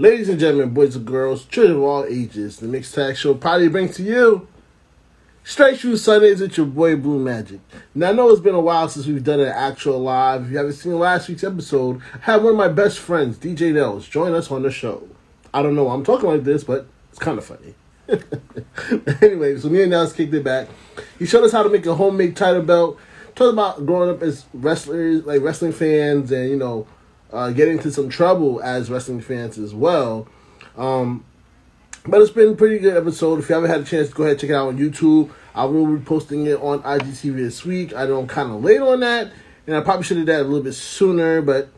Ladies and gentlemen, boys and girls, children of all ages, the Mixed Tag Show proudly brings to you Straight Shoot Sundays with your boy Blue Magic. Now, I know it's been a while since we've done an actual live. If you haven't seen last week's episode, I had one of my best friends, DJ Nels, join us on the show. I don't know why I'm talking like this, but it's kind of funny. anyway, so me and Nels kicked it back. He showed us how to make a homemade title belt. Talked about growing up as wrestlers, like wrestling fans, and you know, uh, get into some trouble as wrestling fans as well. Um, but it's been a pretty good episode. If you haven't had a chance to go ahead and check it out on YouTube, I will be posting it on IGTV this week. I know I'm kind of late on that, and I probably should have done it a little bit sooner, but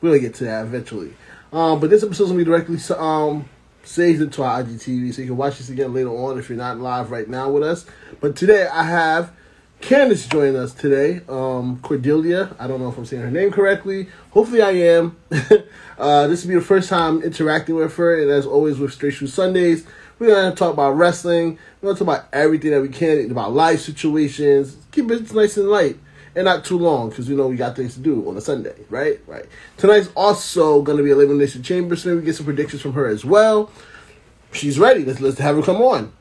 we'll get to that eventually. Um, but this episode's gonna be directly um, saved into our IGTV, so you can watch this again later on if you're not live right now with us. But today I have Candace joining us today. Um, Cordelia, I don't know if I'm saying her name correctly. Hopefully I am. uh, this will be the first time interacting with her, and as always with Straight Shoot Sundays, we're to talk about wrestling. We're to talk about everything that we can, about life situations. Keep it nice and light and not too long because you know we got things to do on a Sunday, right? Right. Tonight's also to be Elimination Chamber, so maybe we get some predictions from her as well. She's ready. Let's let's have her come on.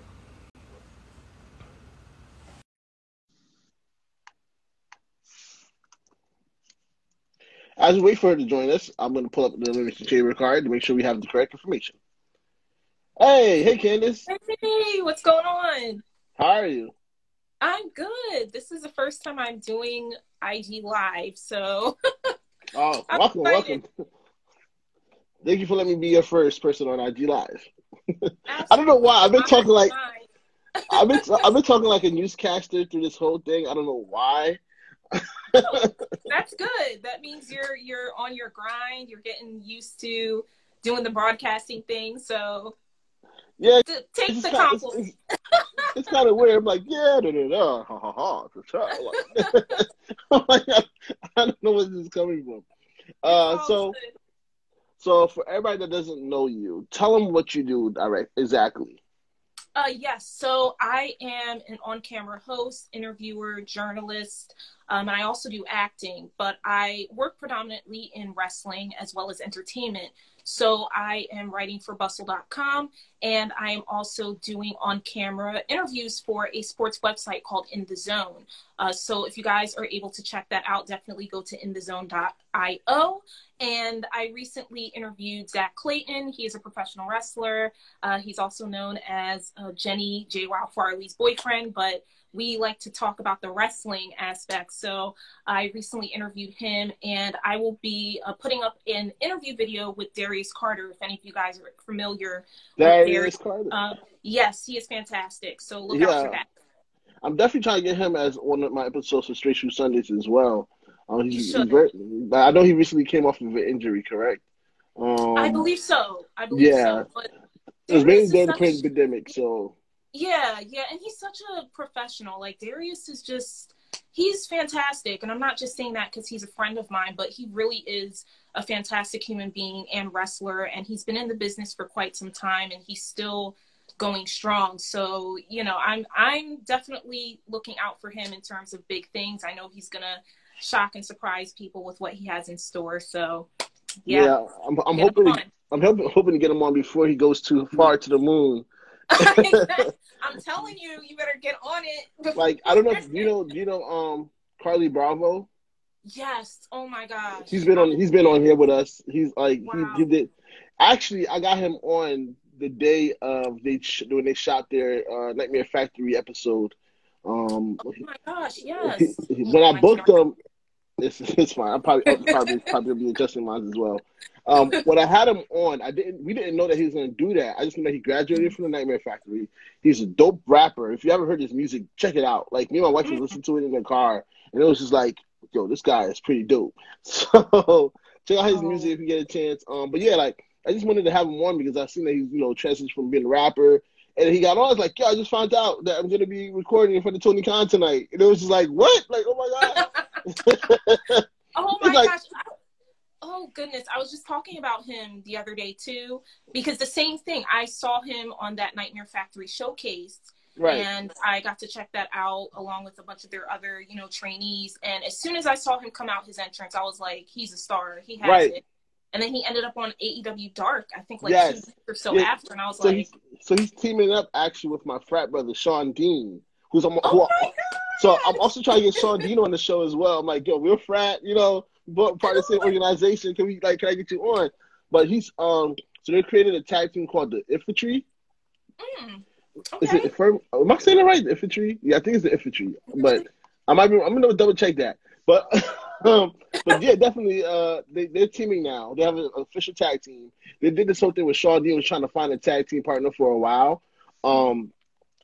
As we wait for her to join us, I'm going to pull up the Elimination Chamber card to make sure we have the correct information. Hey, hey, Candace. Hey, what's going on? How are you? I'm good. This is the first time I'm doing IG Live, so. oh, welcome, welcome. Thank you for letting me be your first person on IG Live. I don't know why I've been talking like I've been I've been talking like a newscaster through this whole thing. I don't know why. That's good. That means you're you're on your grind. You're getting used to doing the broadcasting thing. So yeah, D- take the compliment. It's, it's, it's kind of weird. I'm like, yeah, da da da, ha ha ha. I'm like, I don't know where this is coming from. Uh, so, so for everybody that doesn't know you, tell them what you do direct exactly. Uh, yes. So I am an on-camera host, interviewer, journalist, um, and I also do acting. But I work predominantly in wrestling as well as entertainment. So I am writing for bustle.com and I am also doing on camera interviews for a sports website called In the Zone. Uh, so if you guys are able to check that out, definitely go to inthezone.io. And I recently interviewed Zack Clayton. He is a professional wrestler. Uh, he's also known as uh, Jenni JWoww Farley's boyfriend, but we like to talk about the wrestling aspect. So I recently interviewed him, and I will be uh, putting up an interview video with Darius Carter. If any of you guys are familiar Darius with Darius Carter, uh, yes, he is fantastic. So look yeah. out for that. I'm definitely trying to get him as one of my episodes for Straight Shoot Sundays as well. Uh, he's, he's very, I know he recently came off of an injury, correct? Um, I believe so. I believe yeah. so. But it was mainly during the pandemic, so yeah, yeah, and he's such a professional. Like Darius is just he's fantastic, and I'm not just saying that because he's a friend of mine, but he really is a fantastic human being and wrestler, and he's been in the business for quite some time, and he's still going strong. So you know, I'm I'm definitely looking out for him in terms of big things. I know he's gonna shock and surprise people with what he has in store. So yeah, yeah I'm, I'm hoping I'm hoping, hoping to get him on before he goes too far to the moon. I'm telling you, you better get on it. Like I don't know, if, you know, you know, um, Carlie Bravo. Yes. Oh my gosh. He's been on. He's been on here with us. He's like wow. he, he did. Actually, I got him on the day of they when they shot their uh, Nightmare Factory episode. Um, oh my gosh! Yes. when I booked him, it's it's fine. I'm probably I'm probably probably be adjusting mine as well. Um, when I had him on, I didn't. We didn't know that he was going to do that. I just knew that he graduated from the Nightmare Factory. He's a dope rapper. If you ever heard his music, check it out. Like me and my wife was listening to it in the car, and it was just like, yo, this guy is pretty dope. So check out his oh. music if you get a chance. Um, but yeah, like I just wanted to have him on because I seen that he's you know transitioned from being a rapper. And he got on. I was like, "Yo, I just found out that I'm gonna be recording for the Tony Khan tonight." And it was just like, "What? Like, oh my god!" oh my like, gosh! Oh goodness, I was just talking about him the other day too, because the same thing. I saw him on that Nightmare Factory showcase, right. and I got to check that out along with a bunch of their other, you know, trainees. And as soon as I saw him come out his entrance, I was like, he's a star. He has right. it. and then he ended up on AEW Dark. I think like Yes. two weeks or so Yeah. after, and I was So like, he's so he's teaming up actually with my frat brother Shawn Dean, who's I'm, "Oh who, my god!" so I'm also trying to get Shawn Dean on the show as well. I'm like, yo, we're frat, you know, but part of the same organization. Can we like can I get you on? But he's um so they created a tag team called the Infantry. Mm, Is it infirm? Am I saying it right? The infantry? Yeah, I think it's the infantry. But I might be. I'm gonna double check that. But um, but yeah, definitely. Uh, they they're teaming now. They have an official tag team. They did this whole thing with Shawn Dean was trying to find a tag team partner for a while. Um,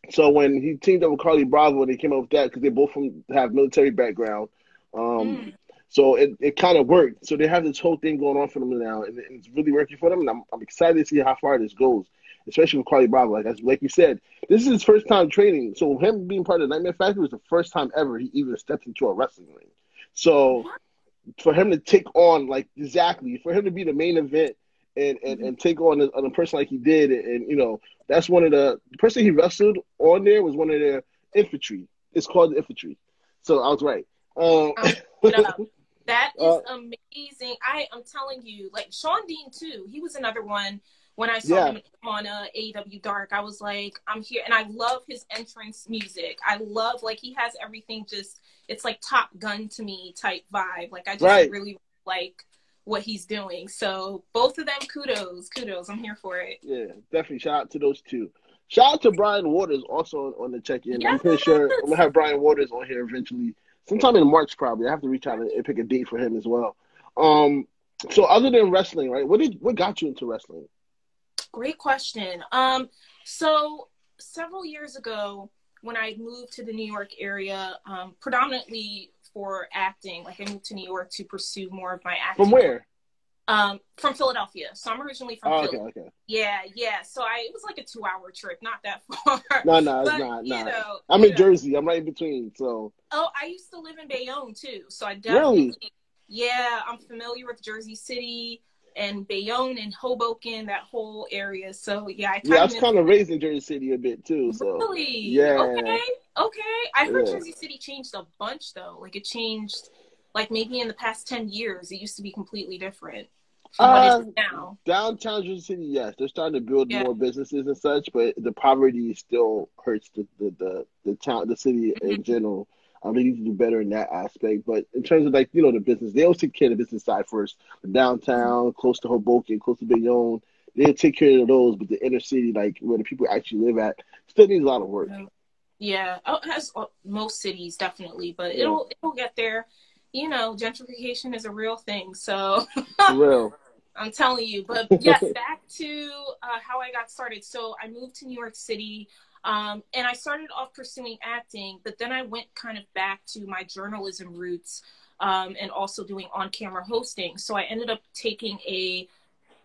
so when he teamed up with Carlie Bravo, they came up with that because they both from have military background. Um, Mm. So it, it kind of worked. So they have this whole thing going on for them now, and it's really working for them. And I'm, I'm excited to see how far this goes, especially with Carlie Bravo. Like as- like you said, this is his first time training. So him being part of the Nightmare Factory was the first time ever he even stepped into a wrestling ring. So for him to take on like exactly for him to be the main event and and, and take on a, on a person like he did, and, and you know that's one of the the person he wrestled on there was one of their infantry. It's called the infantry. So I was right. Um, it up. That is Uh, amazing. I am telling you, like Shawn Dean too. He was another one. When I saw Yeah. him on uh, AEW Dark, I was like, I'm here, and I love his entrance music. I love like he has everything. Just it's like Top Gun to me type vibe. Like I just Right. really like what he's doing. So both of them, kudos, kudos. I'm here for it. Yeah, definitely. Shout out to those two. Shout out to Brian Waters also on, on the check in. I'm pretty sure I'm gonna have Brian Waters on here eventually, sometime in March probably. I have to reach out and, and pick a date for him as well. Um, so other than wrestling, right? What did what got you into wrestling? Great question. Um, so several years ago, when I moved to the New York area, um, predominantly for acting, like I moved to New York to pursue more of my acting. From where? Um, from Philadelphia. So I'm originally from Oh, okay, Philly. okay. Yeah, yeah. So I it was like a two hour trip, not that far. No, no, it's not. you Nah. know, I'm in know. Jersey. I'm right in between. So Oh, I used to live in Bayonne too, so I definitely, Really? yeah, I'm familiar with Jersey City and Bayonne and Hoboken, that whole area. So yeah, I kind yeah, I was kind of raised in Jersey City a bit too. So Really? yeah. Okay. Okay. I heard Yeah. Jersey City changed a bunch though. Like it changed like maybe in the past ten years it used to be completely different from what Uh, it is now. downtown Jersey City, yes, they're starting to build Yeah. more businesses and such, but the poverty still hurts the the the, the town, the city Mm-hmm. in general. Um, they need to do better in that aspect. But in terms of like you know the business, they always take care of the business side first. The downtown, close to Hoboken, close to Bayonne, they take care of those. But the inner city, like where the people actually live at, still needs a lot of work. Yeah. Oh, it uh, most cities definitely, but Yeah. it'll it'll get there. You know, gentrification is a real thing. So real. I'm telling you. But yes, back to uh, how I got started. So I moved to New York City, um, and I started off pursuing acting, but then I went kind of back to my journalism roots um, and also doing on camera hosting. So I ended up taking a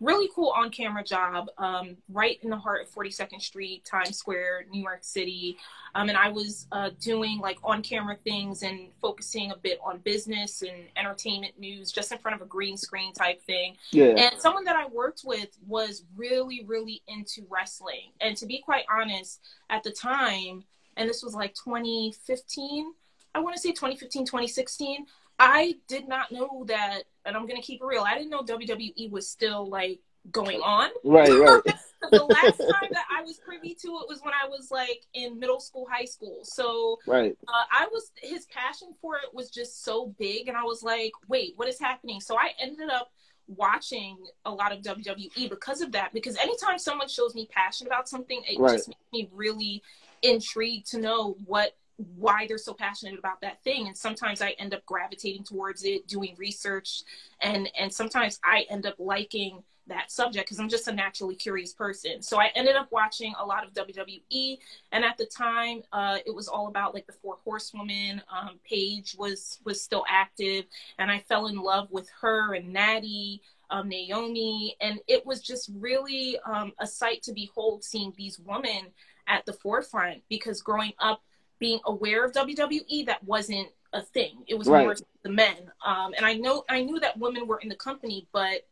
really cool on camera job um, right in the heart of 42nd Street, Times Square, New York City. Um, and I was uh, doing like on camera things and focusing a bit on business and entertainment news just in front of a green screen type thing. Yeah. And someone that I worked with was really, really into wrestling. And to be quite honest, at the time, and this was like 2015, I want to say 2015, 2016, I did not know that, and I'm going to keep it real, I didn't know WWE was still like going on. Right, right. the last time that I was privy to it was when I was like in middle school, high school. So Right. uh, I was his passion for it was just so big, and I was like, wait, what is happening? So I ended up watching a lot of WWE because of that. Because anytime someone shows me passion about something, it Right. just makes me really intrigued to know what why they're so passionate about that thing. And sometimes i end up gravitating towards it doing research. And and sometimes i end up liking that subject because i'm just a naturally curious person. So i ended up watching a lot of wwe and at the time uh, it was all about like the four horsewomen. Um, paige was was still active. And i fell in love with her and natty um, naomi. And it was just really um, a sight to behold seeing these women at the forefront because growing up being aware of wwe that wasn't a thing it was Right. more the men um, and i know i knew that women were in the company but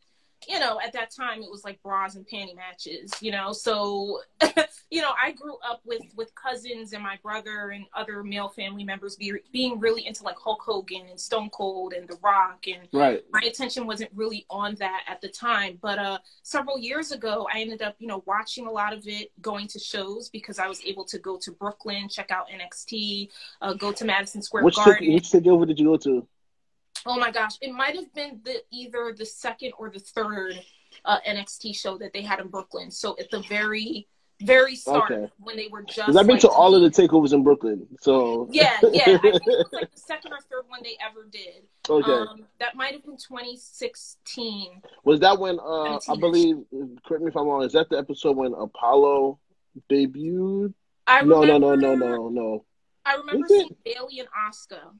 you know, at that time it was like bras and panty matches, you know. So, you know, I grew up with with cousins and my brother and other male family members be, being really into like Hulk Hogan and Stone Cold and The Rock, and right. my attention wasn't really on that at the time. But uh, several years ago, I ended up, you know, watching a lot of it, going to shows because I was able to go to Brooklyn, check out NXT, uh, go to Madison Square Which Garden. city, which city over did you go to? Oh my gosh, it might have been the either the second or the third uh, NXT show that they had in Brooklyn. So at the very very start Okay. when they were just Because I've been like, to all of the takeovers in Brooklyn. So yeah yeah I think it was like the second or third one they ever did. okay. Um, that might have been 2016. Was that when uh I believe correct me if I'm wrong, is that the episode when Apollo debuted? I remember, No, no, no, no, no, no. I remember seeing Bayley and Asuka.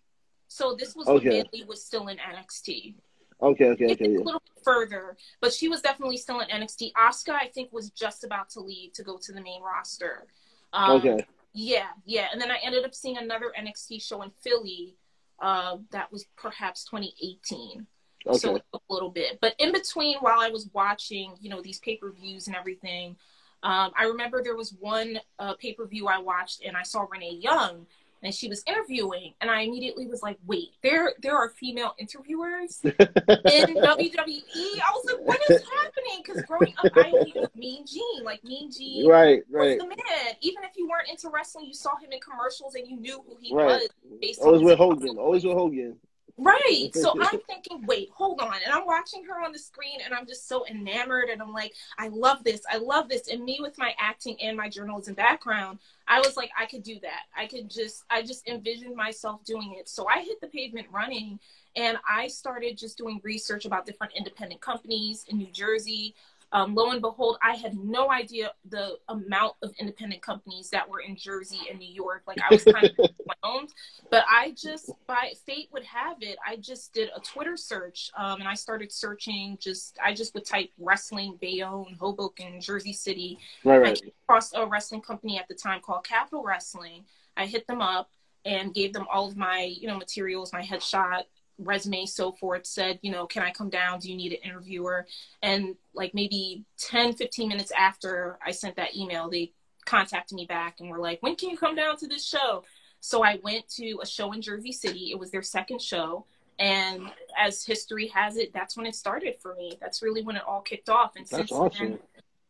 So this was Okay. when Bayley was still in NXT. Okay, okay, okay, yeah. a little bit further, but she was definitely still in NXT. Asuka, I think, was just about to leave to go to the main roster. Um, Okay. Yeah, yeah. And then I ended up seeing another NXT show in Philly. Uh, that was perhaps 2018. So Okay. took a little bit. But in between, while I was watching, you know, these pay per views and everything, um, I remember there was one uh, pay per view I watched and I saw Renee Young and she was interviewing, and I immediately was like, "Wait, there there are female interviewers in WWE." I was like, "What is happening?" Because growing up, I knew Mean Gene, like Mean Gene Right, was right. the man. Even if you weren't into wrestling, you saw him in commercials and you knew who he Right. was Always with Hogan. Always with Hogan. Right. So I'm thinking, wait, hold on. And I'm watching her on the screen and I'm just so enamored and I'm like, I love this. I love this. And me with my acting and my journalism background, I was like, I could do that. I could just, I just envisioned myself doing it. So I hit the pavement running and I started just doing research about different independent companies in New Jersey. Um, lo and behold, I had no idea the amount of independent companies that were in Jersey and New York. Like I was kind of overwhelmed. But I just, by fate would have it, I just did a Twitter search um, and I started searching. Just, I just would type wrestling, Bayonne, Hoboken, Jersey City. Right, right. I came across a wrestling company at the time called Capital Wrestling. I hit them up and gave them all of my, you know, materials, my headshot, resume, so forth. Said, you know, can I come down? Do you need an interviewer? And like maybe 10, 15 minutes after I sent that email, they contacted me back and were like, when can you come down to this show? So I went to a show in Jersey City. It was their second show. And as history has it, that's when it started for me. That's really when it all kicked off. And That's since awesome. then,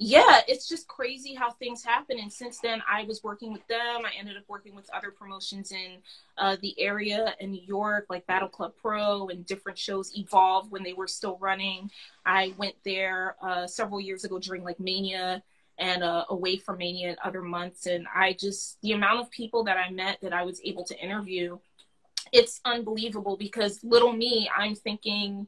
yeah, it's just crazy how things happen. And since then, I was working with them. I ended up working with other promotions in uh, the area in New York, like Battle Club Pro and different shows Evolve when they were still running. I went there uh, several years ago during like Mania and uh, away from Mania and other months. And I just, the amount of people that I met that I was able to interview, it's unbelievable because little me, I'm thinking,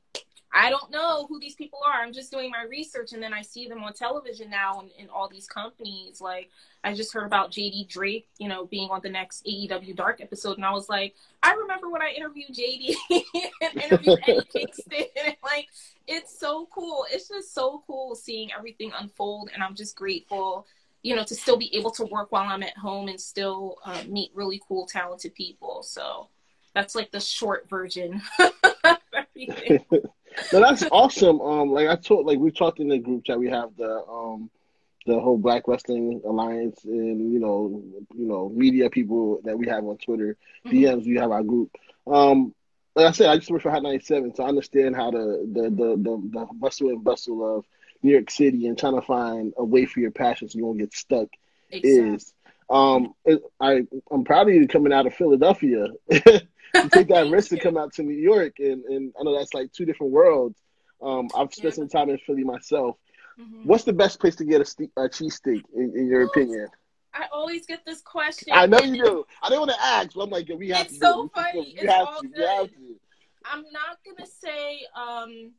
I don't know who these people are. I'm just doing my research, and then I see them on television now in, in all these companies. Like I just heard about JD Drake, you know, being on the next AEW Dark episode, and I was like, I remember when I interviewed JD and interviewed Eddie Kingston. And like, it's so cool. It's just so cool seeing everything unfold, and I'm just grateful, you know, to still be able to work while I'm at home and still uh, meet really cool, talented people. So that's like the short version. No, that's awesome. Um, like I told, like we talked in the group chat, we have the um, the whole Black Wrestling Alliance, and you know, you know, media people that we have on Twitter, Mm-hmm. DMs. We have our group. Um, like I said, I just work for Hot 97, so I understand how the the the the, the bustle and bustle of New York City and trying to find a way for your passion so you won't get stuck Exactly. is. Um, it, I I'm proud of you coming out of Philadelphia. to take that risk to come out to New York, and, and I know that's like two different worlds. Um, I've spent Yeah. some time in Philly myself. Mhm. What's the best place to get a, ste- a cheesesteak, in, in your Ooh, opinion? I always get this question. I know you do. I didn't want to ask, but I'm like, we have It's to. so do it. funny. We It's have all to. Good. I'm not gonna say um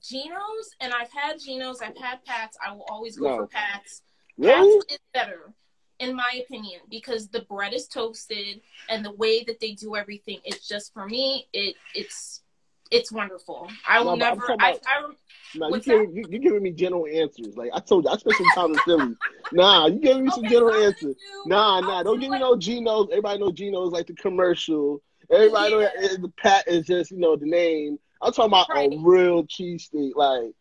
Geno's, and I've had Geno's, I've had Pat's. I will always go No. for Pat's. Really? Pat's is better, in my opinion, because the bread is toasted and the way that they do everything. It's just for me. It it's it's wonderful. I will No, never. talking I, I No, you can't, you, you're giving me general answers. Like I told you, I spent some time in Philly. Nah, you giving me some Okay, general I'll answers. do- Nah, I'll nah, do don't give me no Geno's. Everybody know Geno's like the commercial. Everybody know Yeah. that the pat is just you know the name. I'm talking about Right. a real cheesesteak. Like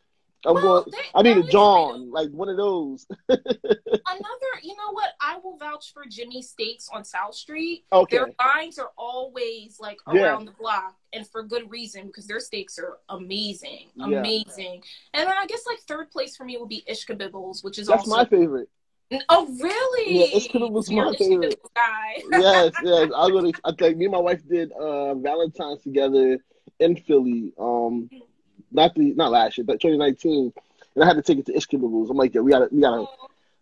I'm Well, going. I need a John, like one of those. Another, you know what? I will vouch for Jimmy Steaks on South Street. Okay. Their lines are always like Yeah. around the block, and for good reason because their steaks are amazing, Yeah. amazing. And then I guess like third place for me would be Ishkabibbles, which is That's also my favorite. oh really? Yeah, You're my favorite. Guy. yes, yes. I to. I think me and my wife did uh Valentine's together in Philly. Um, not the not last year, but 2019. And I had to take it to Ishkabibbles. I'm like, yeah, we gotta, we gotta,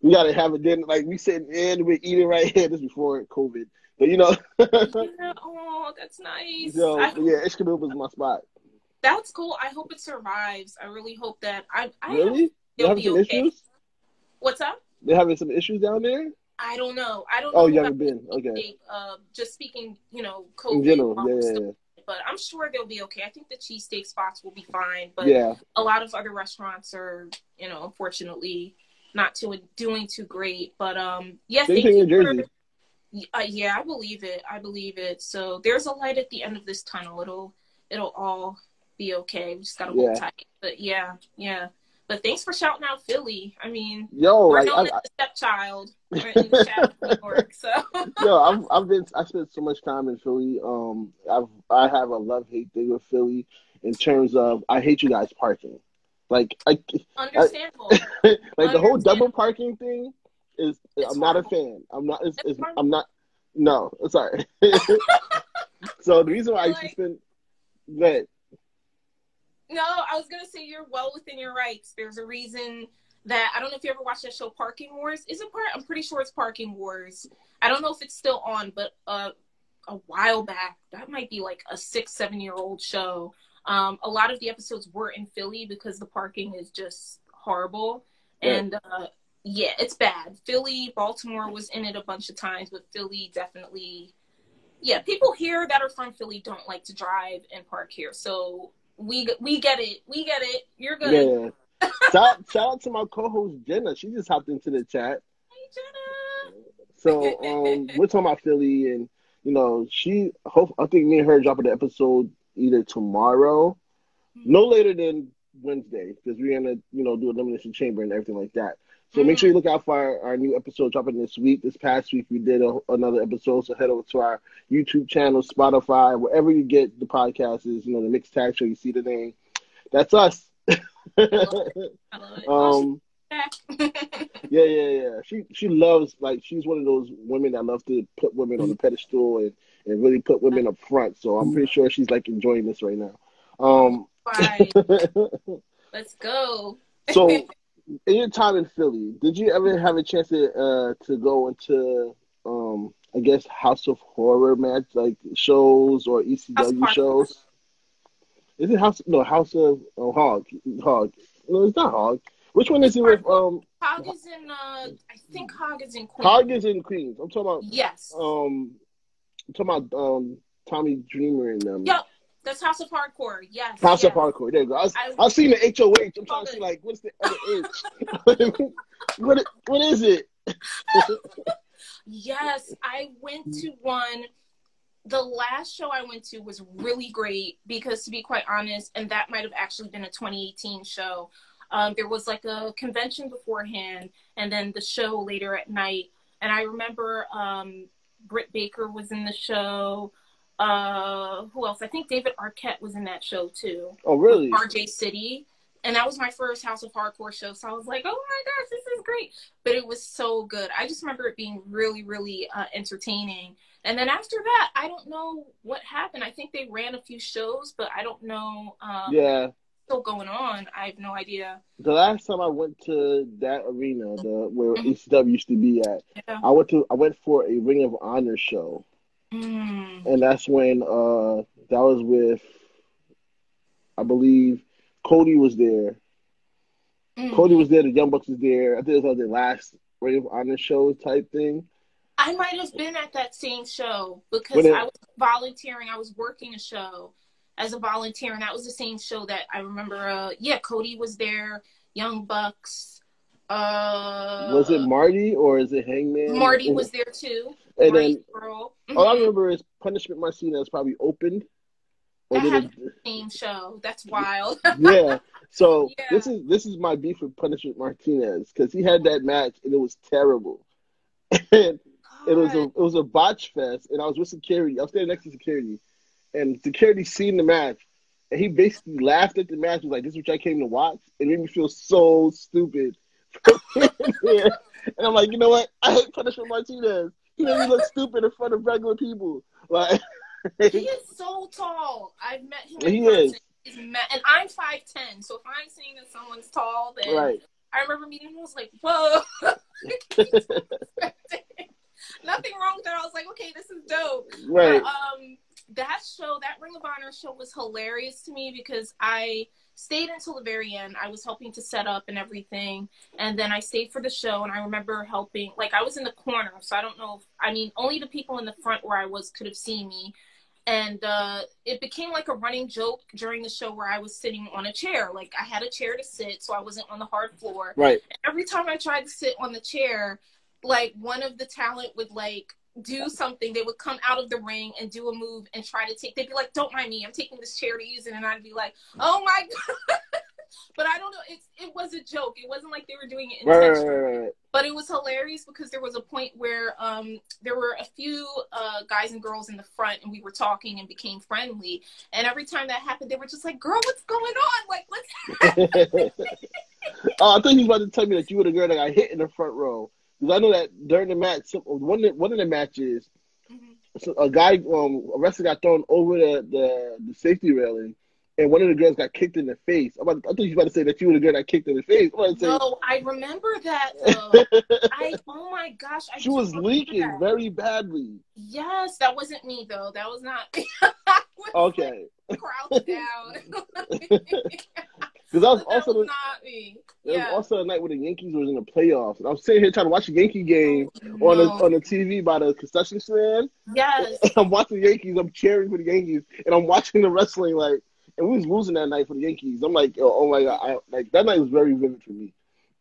we gotta have a dinner. Like we sitting in, we're eating right here. This before COVID, but you know, yeah, oh, that's nice. so I- yeah, my spot. that's cool. I hope it survives. I really hope that I. I Really? They It'll having be okay. issues? What's up? They're having some issues down there. I don't know. I don't know. Oh, you haven't been. Okay. uh, just speaking, you know, COVID. In general, um, yeah, yeah, But I'm sure they'll be okay. I think the cheesesteak spots will be fine. But yeah. yeah. a lot of other restaurants are, you know, unfortunately not too doing too great. But um, yes, Same thank you for- uh, yeah, I believe it. I believe it. So there's a light at the end of this tunnel. It'll it'll all be okay. We just gotta hold Yeah. tight. But yeah, yeah. But thanks for shouting out Philly. I mean, Yo, we're like known I, as the stepchild in the New York. So Yo, I've I've been I spent so much time in Philly. Um, I've I have a love hate thing with Philly in terms of I hate you guys parking. Like I understandable. like the whole double parking thing is It's I'm not a fan. I'm not. It's, It's. I'm not. No, sorry. so the reason why I used to spend that No, I was gonna say you're well within your rights. There's a reason that I don't know if you ever watched that show Parking Wars. Is it part? I'm pretty sure it's Parking Wars. I don't know if it's still on, but uh, a while back, that might be like a six, seven year old show. Um, a lot of the episodes were in Philly because the parking is just horrible, Right. and uh, yeah, it's bad. Philly, Baltimore was in it a bunch of times, but Philly definitely. Yeah, people here that are from Philly don't like to drive and park here, so we we get it. We get it. You're good. yeah. shout, shout out to my co-host Jenna. She just hopped into the chat. Hey, Jenna. So um, we're talking about Philly, and you know, she hope I think me and her dropping the episode either tomorrow, no later than Wednesday, because we're gonna you know do elimination chamber and everything like that. So make sure you look out for our, our new episode dropping this week. This past week we did a, another episode, so head over to our YouTube channel, Spotify, wherever you get the podcast is. You know, the mixed tag show. You see the name. That's us. I love it. Oh, um. she's back. Yeah, yeah, yeah. She she loves like she's one of those women that love to put women on the pedestal and, and really put women up front. So I'm pretty sure she's like enjoying this right now. Um Fine. Let's go. so in your time in Philly, did you ever have a chance to uh to go into um I guess House of Horror match like shows or ECW shows? Is it House no House of oh, Hog Hog? No, it's not Hog. Which one is it with um Hog is in. Uh, I think Hog is in Queens. Hog is in Queens. I'm talking about Yes. um I'm talking about um Tommy Dreamer and them. Yep. That's House of Hardcore. Yes. House yes. of Hardcore. There you go. I, was, I- I, seen the HOH. I'm trying to see like what's the other H. what what is it? Yes, I went to one. The last show I went to was really great because, to be quite honest, and that might have actually been a 2018 show. Um, there was like a convention beforehand, and then the show later at night. And I remember um, Britt Baker was in the show. Uh, who else? I think David Arquette was in that show too. Oh really? RJ City. And that was my first House of Hardcore show. So I was like, oh my gosh, this is great. But it was so good. I just remember it being really, really uh, entertaining. And then after that, I don't know what happened. I think they ran a few shows, but I don't know um, Yeah. still going on. I have no idea. The last time I went to that arena, the where Mhm. ECW used to be at, Yeah. I went to I went for a Ring of Honor show, Mm. and that's when uh that was with, I believe, Cody was there. Mm. Cody was there. The Young Bucks was there. I think it was like the last Ring of Honor show type thing. I might have been at that same show because it- I was volunteering. I was working a show as a volunteer, and that was the same show that I remember. Uh, yeah, Cody was there, Young Bucks. Uh, was it Marty or is it Hangman? Marty was there too. And Marty then all I Mhm. remember is Punishment Martinez probably opened, That had the same show. That's wild. yeah. So Yeah. this is this is my beef with Punishment Martinez because he had that match and it was terrible. And it was a God. it was a botch fest, and I was with security. I was standing next to security, and security seen the match, and he basically laughed at the match. Was like, "This is what I came to watch." It made me feel so stupid. and I'm like, you know what? I hate Punishment Martinez. He made me look stupid in front of regular people. Like, He is so tall. I've met him. He person. is. And I'm five ten. So if I'm seeing that someone's tall, then right. I remember meeting him. I was like, whoa. Nothing wrong with that. I was like, okay, this is dope. right. But, um, that show, that Ring of Honor show, was hilarious to me because I stayed until the very end. I was helping to set up and everything, and then I stayed for the show. And I remember helping, like I was in the corner, so I don't know. If, I mean, only the people in the front where I was could have seen me. And uh, it became like a running joke during the show where I was sitting on a chair. Like I had a chair to sit, so I wasn't on the hard floor Right. every time I tried to sit on the chair, like one of the talent would like do something. They would come out of the ring and do a move and try to take. They'd be like, "Don't mind me. I'm taking this chair to use it," and I'd be like, "Oh my god." But I don't know. It's it was a joke. It wasn't like they were doing it Right. Right. Right. right. But it was hilarious because there was a point where um there were a few uh guys and girls in the front and we were talking and became friendly. And every time that happened, they were just like, "Girl, what's going on? Like, let's oh, I thought you was about to tell me that you were the girl that got hit in the front row. Because I know that during the match, one of the, one of the matches, so a guy, um, a wrestler got thrown over the, the, the safety railing, and one of the girls got kicked in the face. I'm about, I thought you were about to say that you were the girl that kicked in the face. I'm say, No, I remember that though. I oh my gosh, I she was leaking that. very badly. Yes, that wasn't me though. That was not. Was, Okay, like, crouched down. because that was that also was the, not me. there Yeah. was also a night when the Yankees was in the playoffs, and I was sitting here trying to watch a Yankee game on the on the TV by the concession stand. yes. I'm watching the Yankees. I'm cheering for the Yankees, and I'm watching the wrestling. Like, and we was losing that night for the Yankees. I'm like, oh, oh my god, I, like that night was very vivid for me.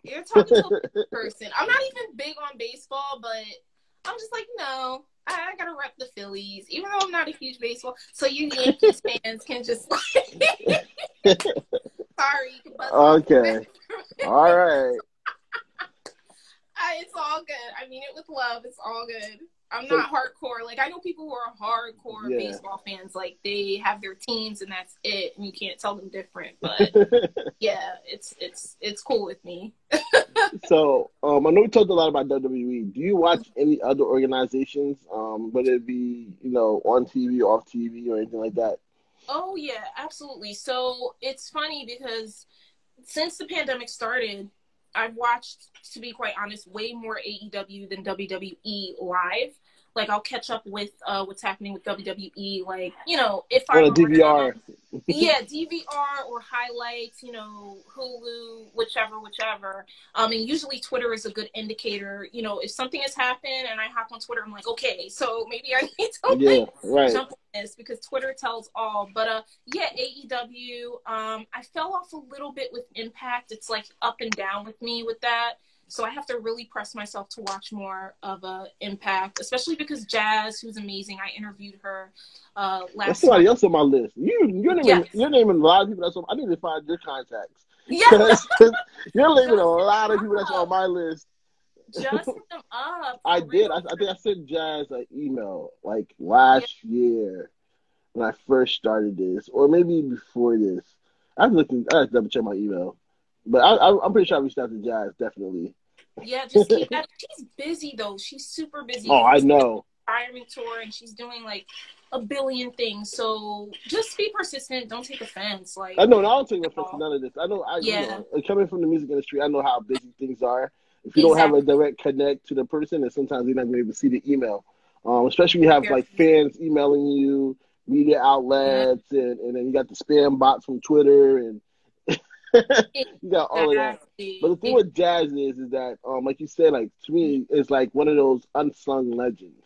You're talking to a person. I'm not even big on baseball, but I'm just like, no, I, I gotta rep the Phillies, even though I'm not a huge baseball. So you Yankees fans can just sorry, you can buzz Okay, all right. I, it's all good. I mean it with love. It's all good. I'm So- not hardcore. Like I know people who are hardcore Yeah. baseball fans. Like they have their teams and that's it, and you can't tell them different. But yeah, it's it's it's cool with me. so, um, I know we talked a lot about WWE. Do you watch any other organizations, um, whether it be you know on TV, off TV, or anything like that? Oh yeah, absolutely. So it's funny because since the pandemic started, I've watched, to be quite honest, way more AEW than WWE live. Like I'll catch up with uh, what's happening with WWE. Like you know, if I On a were to- DVR. yeah, DVR or highlights, you know, Hulu, whichever, whichever. Um, and usually Twitter is a good indicator. You know, if something has happened and I hop on Twitter, I'm like, okay, so maybe I need to Yeah, like right. jump on this because Twitter tells all. But uh, yeah, AEW. Um, I fell off a little bit with Impact. It's like up and down with me with that. So I have to really press myself to watch more of uh, Impact, especially because Jazz, who's amazing, I interviewed her uh, That's last somebody month. else on my list. You, you're naming, Yes. you're naming a lot of people. That's on, I need to find your contacts. Yeah, you're naming a lot of people that's on my list. just them up. I did. I, I think I sent Jazz an email like last year when I first started this, or maybe before this. I was looking. I have to double check my email, but I, I, I'm pretty sure I reached out to Jazz definitely. Yeah, just keep that. She's busy though. She's super busy. Oh, I know. Retirement tour, and she's doing like a billion things. So just be persistent. Don't take offense. Like I know. And I don't take offense to none of this. I know. I Yeah. you know, coming from the music industry, I know how busy things are. If you don't have a direct connect to the person, and sometimes you're not going to be able to see the email. Um, especially when you have like fans emailing you, media outlets, and, and then you got the spam bots from Twitter, and you got all of that. But the thing with jazz is, is that, um, like you said, like to me, it's like one of those unsung legends.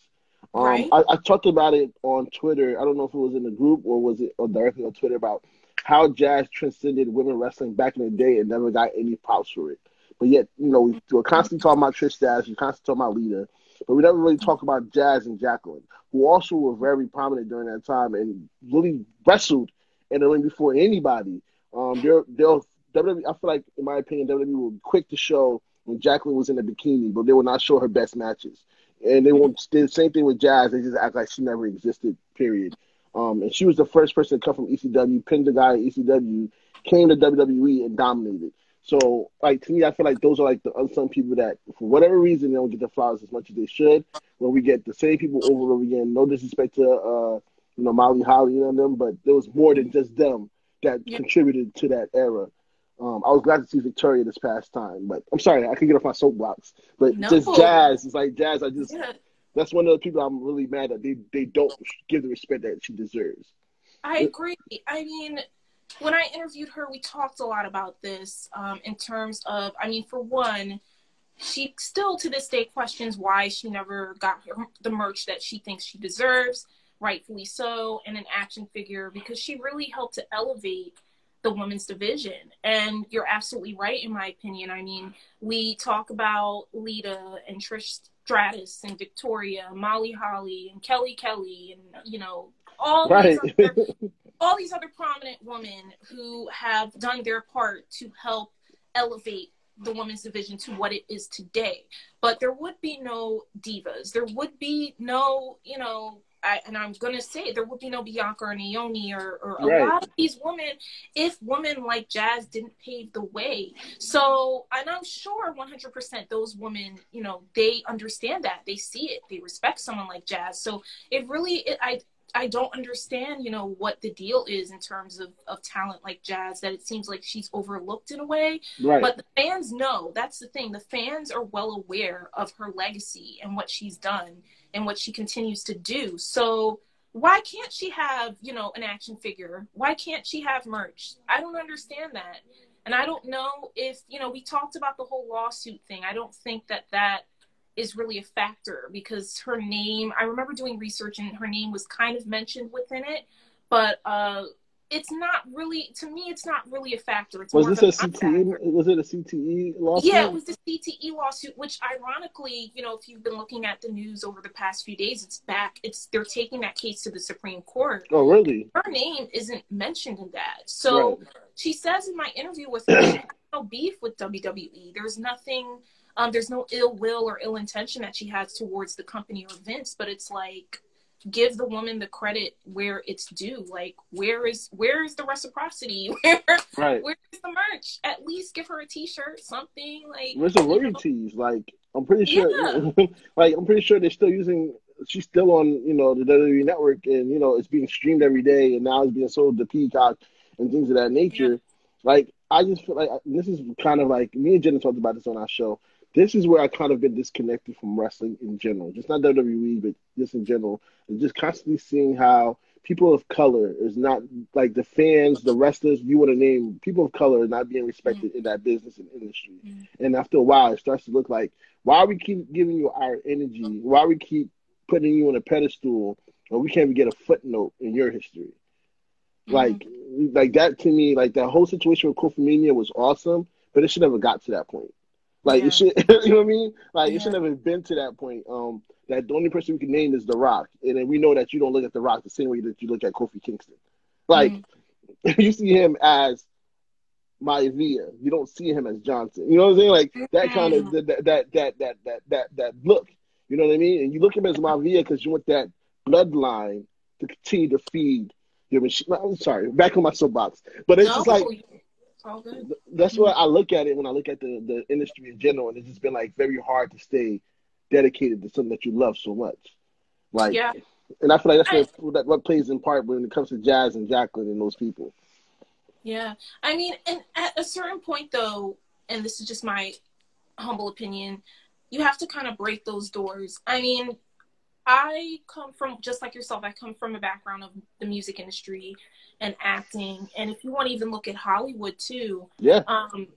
Um, Right. I, I talked about it on Twitter. I don't know if it was in the group or was it or directly on Twitter about how jazz transcended women wrestling back in the day and never got any props for it. But yet, you know, we we're constantly talking about Trish Stratus, we're constantly talking about Lita. but we never really talk about Jazz and Jacqueline, who also were very prominent during that time and really wrestled in the ring before anybody. Um, they're they'll WWE. I feel like, in my opinion, WWE were quick to show when Jacqueline was in a bikini, but they will not show her best matches. And they won't. The same thing with Jazz. They just act like she never existed. Period. Um, and she was the first person to come from ECW, pinned the guy at ECW, came to WWE and dominated. So, like to me, I feel like those are like the unsung people that, for whatever reason, they don't get the flowers as much as they should. When we get the same people over and over again, no disrespect to uh, you know Molly Holly and them, but there was more than just them that yeah. contributed to that era. Um, I was glad to see Victoria this past time, but I'm sorry I can get off my soapbox. But no. just Jazz, it's like Jazz. I just yeah. that's one of the people I'm really mad that they they don't give the respect that she deserves. I agree. I mean, when I interviewed her, we talked a lot about this um, in terms of, I mean, for one, she still to this day questions why she never got her, the merch that she thinks she deserves, rightfully so, and an action figure because she really helped to elevate the women's division. And you're absolutely right, in my opinion. I mean, we talk about Lita and Trish Stratus and Victoria, Molly Holly and Kelly Kelly, and you know all right. these other, all these other prominent women who have done their part to help elevate the women's division to what it is today. But there would be no divas. There would be no, you know, I, and I'm gonna say there would be no Bianca or Naomi or, or a right. lot of these women if women like Jazz didn't pave the way. So, and I'm sure 100% those women, you know, they understand that, they see it, they respect someone like Jazz. So it really, it, I I don't understand, you know, what the deal is in terms of, of talent like Jazz, that it seems like she's overlooked in a way. Right. But the fans know. That's the thing. The fans are well aware of her legacy and what she's done and what she continues to do. So why can't she have, you know, an action figure? Why can't she have merch? I don't understand that. And I don't know if, you know, we talked about the whole lawsuit thing. I don't think that that – is really a factor because her name, I remember doing research and her name was kind of mentioned within it, but uh, it's not really, to me, it's not really a factor. It's was this a CTE? Was it a CTE lawsuit? Yeah, it was the CTE lawsuit, which ironically, you know, if you've been looking at the news over the past few days, it's back. It's they're taking that case to the Supreme Court. Oh, really? Her name isn't mentioned in that. So right. she says in my interview with her, no beef with WWE. There's nothing um, there's no ill will or ill intention that she has towards the company or Vince, but it's like give the woman the credit where it's due. Like where is where is the reciprocity? Where right. where is the merch? At least give her a T-shirt, something like. Where's the royalties? Like I'm pretty sure. Yeah. like I'm pretty sure they're still using. She's still on, you know, the WWE network, and you know it's being streamed every day, and now it's being sold to Peacock and things of that nature. Yeah. Like I just feel like this is kind of like me and Jenna talked about this on our show this is where I kind of been disconnected from wrestling in general, just not WWE, but just in general, and just constantly seeing how people of color is not like the fans, the wrestlers, you want to name people of color are not being respected in that business and industry. Mm-hmm. And after a while, it starts to look like why we keep giving you our energy, why we keep putting you on a pedestal, and we can't even get a footnote in your history. Mm-hmm. Like, like that to me, like that whole situation with Kofi Mania was awesome, but it should never got to that point. Like yeah. it should, you know what I mean? Like yeah. it should never been to that point. Um, that the only person we can name is The Rock, and then we know that you don't look at The Rock the same way that you look at Kofi Kingston. Like mm-hmm. you see him as Maivia, you don't see him as Johnson. You know what I'm saying? Like that kind of that that that that that that that look. You know what I mean? And you look at him as Maivia because you want that bloodline to continue to feed your machine. I'm sorry, back on my soapbox, but it's no. just like all good. That's mm-hmm. what I look at it when I look at the, the industry in general, and it's just been like very hard to stay dedicated to something that you love so much. Like, yeah. and I feel like that's what, that, what plays in part when it comes to Jazz and Jacqueline and those people. Yeah, I mean, and at a certain point, though, and this is just my humble opinion, you have to kind of break those doors. I mean, I come from just like yourself. I come from a background of the music industry and acting, and if you want to even look at Hollywood too, yeah. Um,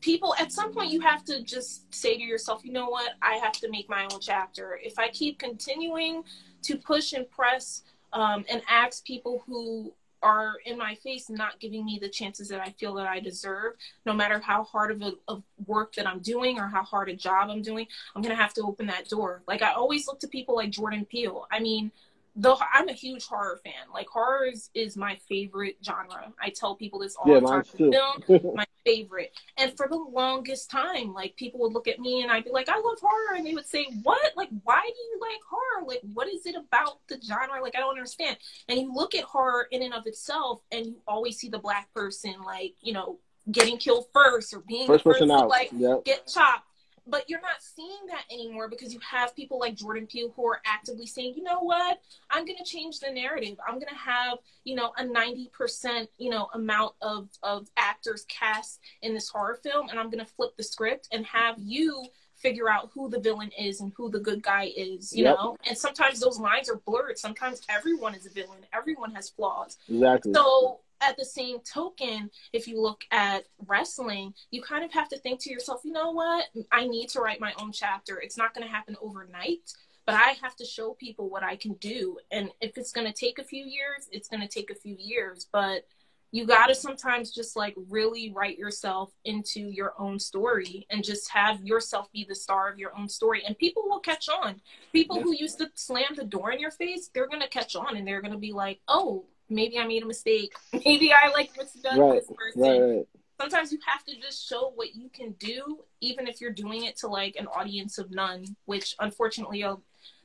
people at some point you have to just say to yourself, you know what? I have to make my own chapter. If I keep continuing to push and press um, and ask people who are in my face not giving me the chances that I feel that I deserve, no matter how hard of a of work that I'm doing or how hard a job I'm doing, I'm gonna have to open that door. Like I always look to people like Jordan Peele. I mean, though I'm a huge horror fan. Like horror is, is my favorite genre. I tell people this all yeah, the time. Film, my favorite. And for the longest time, like people would look at me and I'd be like, I love horror, and they would say, What? Like, why do you like horror? Like, what is it about the genre? Like, I don't understand. And you look at horror in and of itself, and you always see the black person, like, you know, getting killed first or being first the first person to out. like Yep. get chopped. But you're not seeing that anymore because you have people like Jordan Peele who are actively saying, you know what, I'm going to change the narrative. I'm going to have, you know, a 90%, you know, amount of, of actors cast in this horror film. And I'm going to flip the script and have you figure out who the villain is and who the good guy is, you Yep. know? And sometimes those lines are blurred. Sometimes everyone is a villain. Everyone has flaws. Exactly. So at the same token, if you look at wrestling, you kind of have to think to yourself, you know what? I need to write my own chapter. It's not going to happen overnight, but I have to show people what I can do. And if it's going to take a few years, it's going to take a few years. But you got to sometimes just like really write yourself into your own story and just have yourself be the star of your own story. And people will catch on. People who used to slam the door in your face, they're going to catch on and they're going to be like, oh, maybe I made a mistake. Maybe I like misjudged right, this person. right, right. Sometimes you have to just show what you can do, even if you're doing it to like an audience of none, which unfortunately,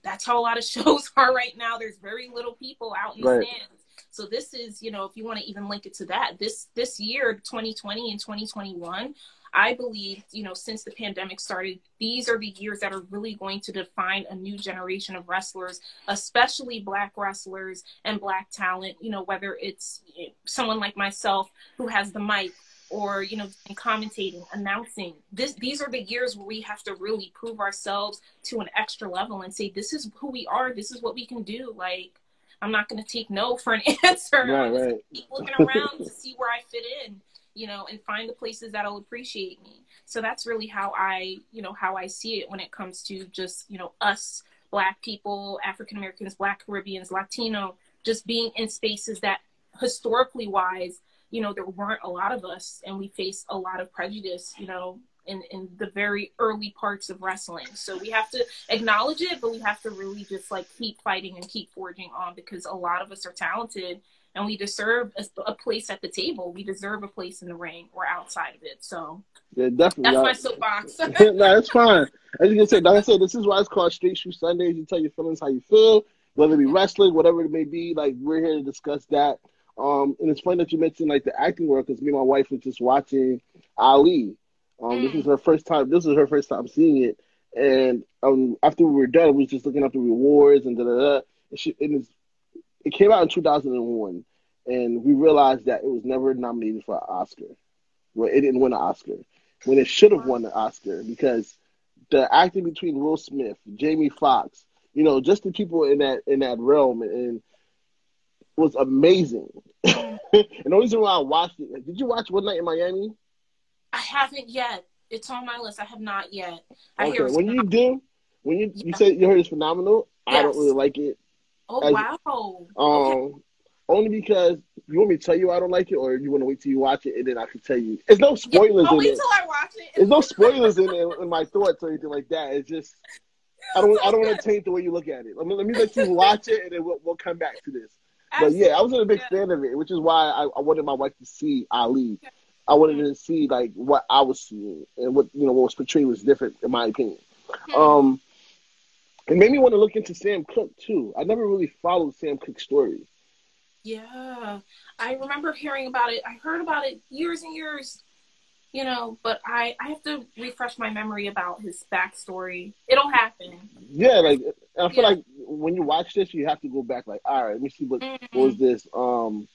that's how a lot of shows are right now. There's very little people out in the stands. So this is, you know, if you want to even link it to that, this this year, 2020 and 2021, I believe, you know, since the pandemic started, these are the years that are really going to define a new generation of wrestlers, especially black wrestlers and black talent, you know, whether it's someone like myself who has the mic or, you know, commentating, announcing. This these are the years where we have to really prove ourselves to an extra level and say this is who we are, this is what we can do. Like I'm not going to take no for an answer. Right, I'm just right. keep looking around to see where I fit in you know, and find the places that'll appreciate me. So that's really how I, you know, how I see it when it comes to just, you know, us black people, African Americans, black Caribbeans, Latino, just being in spaces that historically wise, you know, there weren't a lot of us and we faced a lot of prejudice, you know, in, in the very early parts of wrestling. So we have to acknowledge it, but we have to really just like keep fighting and keep forging on because a lot of us are talented and we deserve a, a place at the table. We deserve a place in the ring or outside of it. So Yeah, definitely. that's y'all- my soapbox. no, that's fine. As you can say, like I said, this is why it's called Straight Shoot Sundays. You tell your feelings how you feel, whether it be wrestling, whatever it may be. Like we're here to discuss that. Um, and it's funny that you mentioned like the acting work because me and my wife was just watching Ali. Um, this Mm. is her first time. This is her first time seeing it, and um, after we were done, we was just looking up the rewards and da da da. And she, and it's, it came out in 2001, and we realized that it was never nominated for an Oscar. Well, it didn't win an Oscar when it should have won an Oscar because the acting between Will Smith, Jamie Foxx, you know, just the people in that in that realm and was amazing. and the reason why I watched it, did you watch One Night in Miami? I haven't yet. It's on my list. I have not yet. I Okay, when you do, when you you Yeah. said you heard it's phenomenal, I don't really like it. Oh as- wow. Um, okay. only because you want me to tell you I don't like it, or you want to wait till you watch it and then I can tell you. There's no spoilers I'll in wait it. till I watch it. There's no spoilers in, in in my thoughts or anything like that. It's just I don't I don't want to taint the way you look at it. Let me let me let you watch it and then we'll, we'll come back to this. But yeah, I wasn't a big Absolutely. fan of it, which is why I, I wanted my wife to see Ali. I wanted her to see like what I was seeing and what you know what was portrayed was different in my opinion. Hmm. Um, it made me want to look into Sam Cooke too. I never really followed Sam Cooke's story. Yeah, I remember hearing about it. I heard about it years and years, you know, but I, I have to refresh my memory about his backstory. It'll happen. Yeah, like I feel Yeah. like when you watch this, you have to go back like, all right, let me see what Mhm. what was this. Um,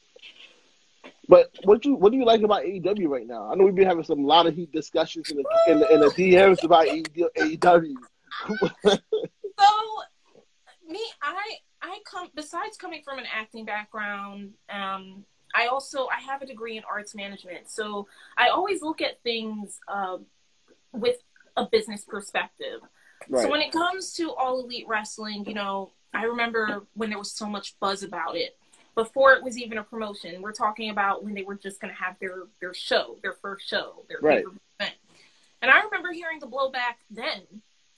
but what do you what do you like about AEW right now? I know we've been having some lot of heat discussions in the in the, in the DMs about AEW. So, me, I, I come besides coming from an acting background. Um, I also I have a degree in arts management, so I always look at things um, with a business perspective. right. So when it comes to all elite wrestling, you know, I remember when there was so much buzz about it. before it was even a promotion. We're talking about when they were just going to have their their show, their first show, their right. event. And I remember hearing the blowback then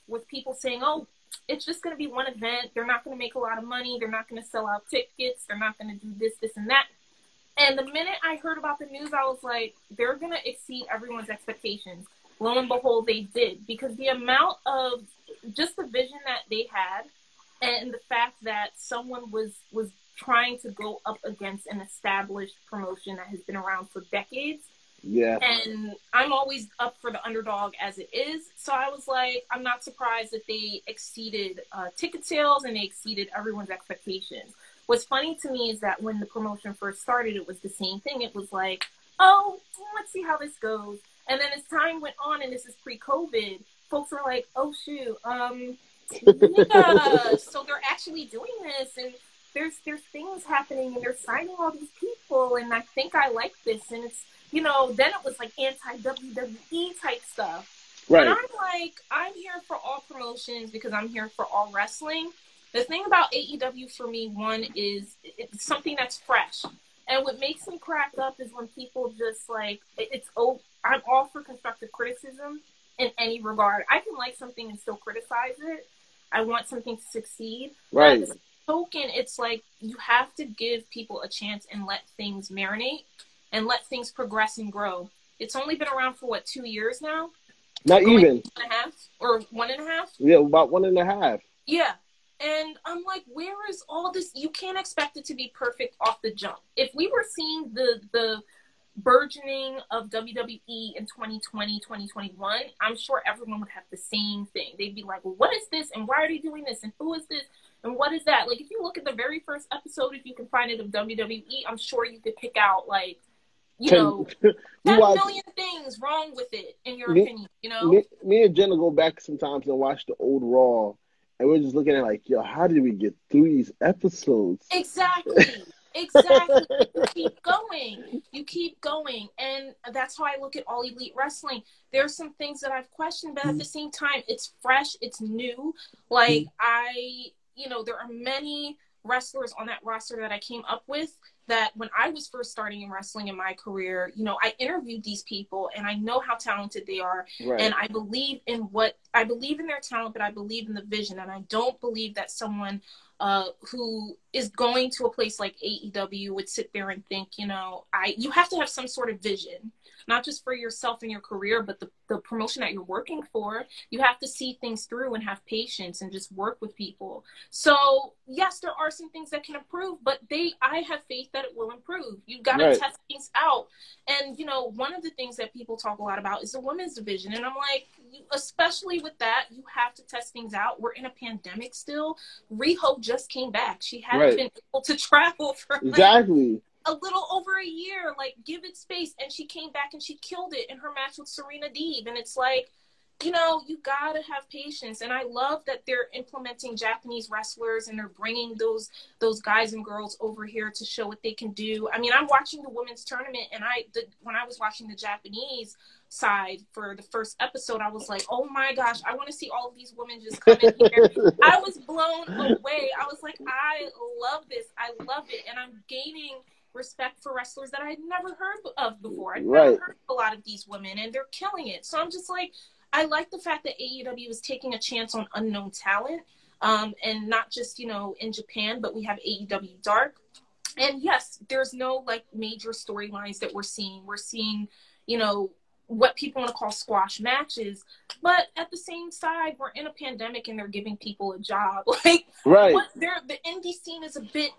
with people saying, "Oh, it's just going to be one event. They're not going to make a lot of money. They're not going to sell out tickets. They're not going to do this, this, and that." And the minute I heard about the news, I was like, "They're going to exceed everyone's expectations." Lo and behold, they did because the amount of just the vision that they had, and the fact that someone was was trying to go up against an established promotion that has been around for decades. Yeah. And I'm always up for the underdog as it is. So I was like, I'm not surprised that they exceeded uh, ticket sales and they exceeded everyone's expectations. What's funny to me is that when the promotion first started, it was the same thing. It was like, oh, let's see how this goes. And then as time went on, and this is pre-COVID, folks were like, oh shoot, um, yeah. so they're actually doing this, and there's there's things happening and they're signing all these people and I think I like this and it's you know then it was like anti WWE type stuff. Right. And I'm like I'm here for all promotions because I'm here for all wrestling. The thing about AEW for me one is it's something that's fresh. And what makes me crack up is when people just like it's oh I'm all for constructive criticism in any regard. I can like something and still criticize it. I want something to succeed. Right token, it's like you have to give people a chance and let things marinate and let things progress and grow. It's only been around for what two years now. Not Going even one and a half or one and a half. Yeah, about one and a half. Yeah, and I'm like, where is all this? You can't expect it to be perfect off the jump. If we were seeing the the burgeoning of WWE in 2020, 2021, I'm sure everyone would have the same thing. They'd be like, well, what is this? And why are they doing this? And who is this? And what is that? Like, if you look at the very first episode, if you can find it of WWE, I'm sure you could pick out like, you know, ten million things wrong with it in your me, opinion. You know, me, me, and Jenna go back sometimes and watch the old Raw, and we're just looking at like, yo, how did we get through these episodes? Exactly. Exactly. you keep going. You keep going. And that's how I look at all elite wrestling. There's some things that I've questioned, but at the same time, it's fresh, it's new. Like mm-hmm. I you know, there are many wrestlers on that roster that I came up with that when I was first starting in wrestling in my career, you know, I interviewed these people and I know how talented they are. Right. And I believe in what I believe in their talent, but I believe in the vision. And I don't believe that someone uh, who is going to a place like AEW would sit there and think, you know, I you have to have some sort of vision not just for yourself and your career, but the, the promotion that you're working for. You have to see things through and have patience and just work with people. So yes, there are some things that can improve, but they I have faith that it will improve. You've got to right. test things out. And you know, one of the things that people talk a lot about is the women's division. And I'm like, especially with that, you have to test things out. We're in a pandemic still. Riho just came back. She hadn't right. been able to travel for exactly a little over a year. Like, give it space. And she came back and she killed it in her match with Serena Deeb. And it's like, you know, you gotta have patience. And I love that they're implementing Japanese wrestlers and they're bringing those those guys and girls over here to show what they can do. I mean, I'm watching the women's tournament, and I the, when I was watching the Japanese side for the first episode, I was like, oh my gosh, I want to see all of these women just come in here. I was blown away. I was like, I love this. I love it, and I'm gaining respect for wrestlers that I had never heard of before. I'd right. never heard of a lot of these women, and they're killing it. So I'm just like, I like the fact that AEW is taking a chance on unknown talent, um, and not just you know in Japan, but we have AEW Dark. And yes, there's no like major storylines that we're seeing. We're seeing, you know, what people want to call squash matches but at the same side we're in a pandemic and they're giving people a job. Like right. what they're the indie scene is a bit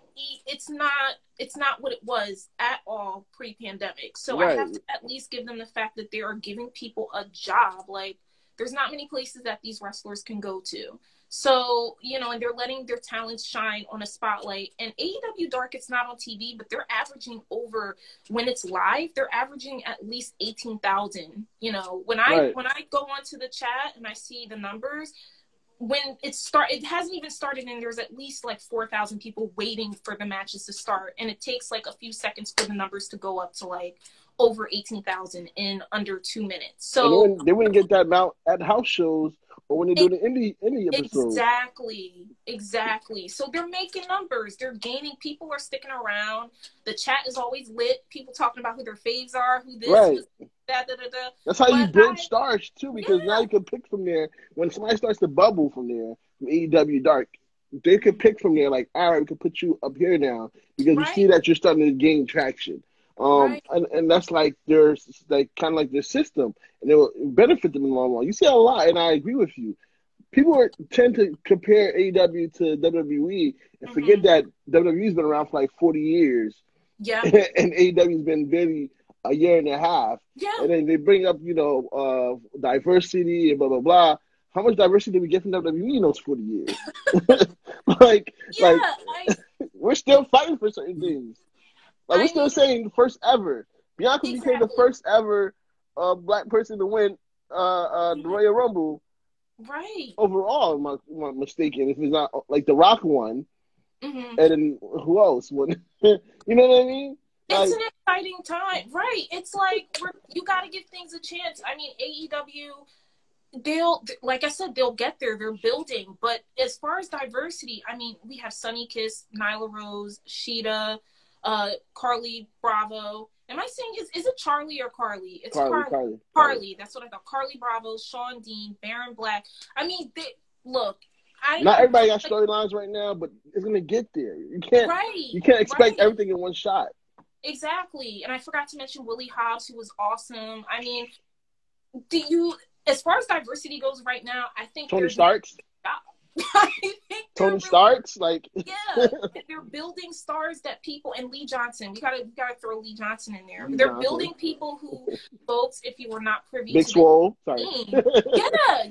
it's not it's not what it was at all pre-pandemic. So right. i have to at least give them the fact that they are giving people a job. Like there's not many places that these wrestlers can go to so, you know, and they're letting their talents shine on a spotlight. And AEW Dark, it's not on TV, but they're averaging over when it's live, they're averaging at least 18,000. You know, when I right. when I go onto the chat and I see the numbers, when it start it hasn't even started and there's at least like 4000 people waiting for the matches to start and it takes like a few seconds for the numbers to go up to like over 18,000 in under 2 minutes so they wouldn't, they wouldn't get that amount at house shows or when they're doing the indie indie episodes. Exactly, exactly. So they're making numbers. They're gaining. People are sticking around. The chat is always lit. People talking about who their faves are, who this, Right. who that, da, da, da. That's how you build I- stars too, because Yeah. now you can pick from there. When somebody starts to bubble from there, from AEW Dark, they could pick from there. Like, all right, we can put you up here now because Right. see that you're starting to gain traction. Um, Right. and, and that's like their like kind of like their system, and it will benefit them in the long run. You see a lot, and I agree with you. People are, tend to compare AEW to WWE and forget Mhm. that WWE's been around for like 40 years, Yeah, and AEW's been barely a year and a half yeah. and then they bring up, you know, uh, diversity and blah blah blah. How much diversity did we get from WWE in those forty years? like, Yeah, like I, we're still fighting for certain things. Like we're still saying the first ever. Bianca became the first ever uh, black person to win uh, uh, the. Royal Rumble right. overall. Am I, am I mistaken? If it's not like the Rock one, hmm and then who else Would, you know what I mean? It's Like, an exciting time, right? It's like we're, you got to give things a chance. I mean, AEW, they'll like I said, they'll get there. They're building, but as far as diversity, I mean, we have Sonny Kiss, Nyla Rose, Shida, uh, Carlie Bravo. Am I saying is is it Charlie or Carly? It's Carly, Carly. Carly, Carly. That's what I thought. Carlie Bravo, Shawn Dean, Baron Black. I mean, they, look, I Not everybody got storylines right now, but it's gonna get there. You can't. right. You can't expect right. everything in one shot. Exactly. And I forgot to mention Willie Hobbs, who was awesome. I mean, do you, as far as diversity goes right now, I think Tony Starks, I think they're Tony Starks, like Yeah, they're building stars that people and Lee Johnson. We gotta we gotta throw Lee Johnson in there. Lee they're Johnson. building people who, folks, if you were not privy Big to Swole. Sorry. yeah,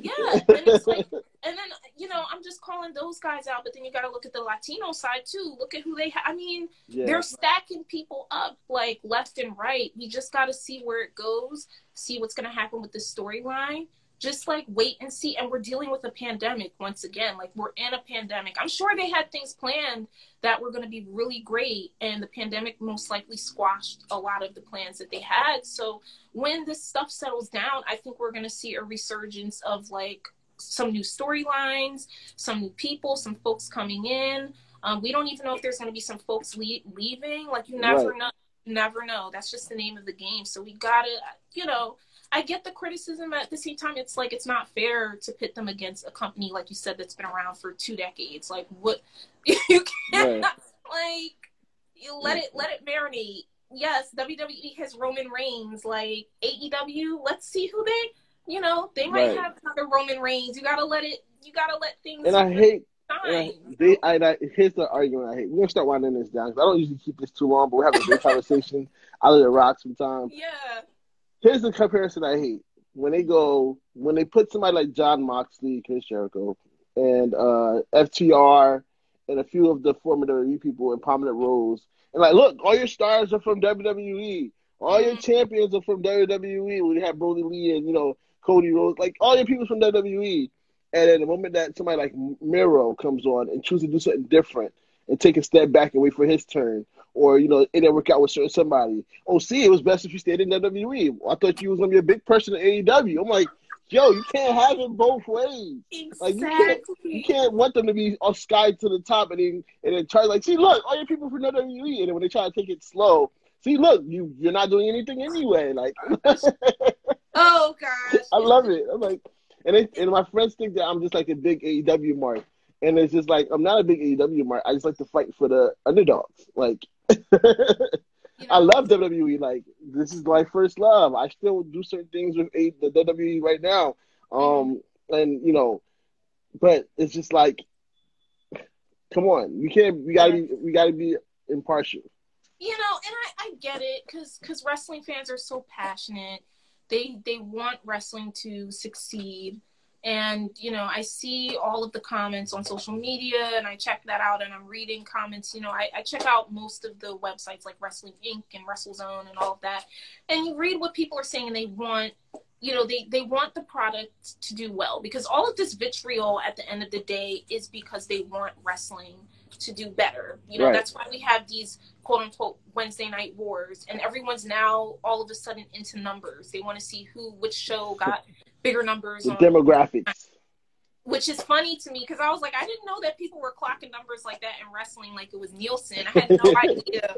yeah, and it's like, and then you know, I'm just calling those guys out, but then you gotta look at the Latino side too. Look at who they. Ha- I mean, yeah. they're stacking people up like left and right. We just got to see where it goes, see what's to happen with the storyline. Just like wait and see. And we're dealing with a pandemic once again. Like we're in a pandemic. I'm sure they had things planned that were going to be really great, and the pandemic most likely squashed a lot of the plans that they had. So when this stuff settles down, I think we're going to see a resurgence of like some new storylines, some new people, some folks coming in. Um, we don't even know if there's going to be some folks le- leaving. Like you never Right. know. You never know. That's just the name of the game. So we gotta, you know. I get the criticism, but at the same time, it's like it's not fair to pit them against a company like you said that's been around for two decades. Like what you can't like you let it let it marinate. Yes, WWE has Roman Reigns. Like AEW, let's see who they. You know, they might Right. have another Roman Reigns. You gotta let it. You gotta let things. And I hate. I, they, I, I, here's the argument I hate. We're gonna start winding this down 'cause I don't usually keep this too long, but we're having a great conversation. I let it rock sometimes. yeah. Here's the comparison I hate when they go when they put somebody like Jon Moxley, Chris Jericho, and uh, FTR, and a few of the former WWE people in prominent roles, and like, look, all your stars are from WWE, all your Mhm. champions are from WWE. When you have Brodie Lee and you know Cody Rhodes, like all your people from WWE, and then the moment that somebody like Miro comes on and chooses to do something different and take a step back and wait for his turn, or you know it didn't work out with certain somebody. Oh, see, it was best if you stayed in WWE. I thought you was gonna be a big person in AEW. I'm like, yo, you can't have it both ways. Like, you can't- Exactly. You can't want them to be all sky to the top and then and then try like, see, look, all your people from WWE, and then when they try to take it slow, see, look, you you're not doing anything anyway. Like, Oh gosh. I love it. I'm like, and they, and my friends think that I'm just like a big AEW mark, and it's just like I'm not a big AEW mark. I just like to fight for the underdogs. Like, You know, I love WWE. Like, this is my first love. I still do certain things with a, the WWE right now. Um, and you know, but it's just like, come on, we can't. We gotta be. We gotta be impartial. you know and i, I get it because because wrestling fans are so passionate they they want wrestling to succeed and you know i see all of the comments on social media and i check that out and i'm reading comments you know i, I check out most of the websites like wrestling inc and wrestlezone and all of that and you read what people are saying and they want you know they they want the product to do well because all of this vitriol at the end of the day is because they want wrestling to do better you know Right. that's why we have these quote unquote Wednesday night wars, and everyone's now all of a sudden into numbers. They want to see who, which show got bigger numbers. The demographics. which is funny to me because I was like, I didn't know that people were clocking numbers like that in wrestling, like it was Nielsen. I had no idea.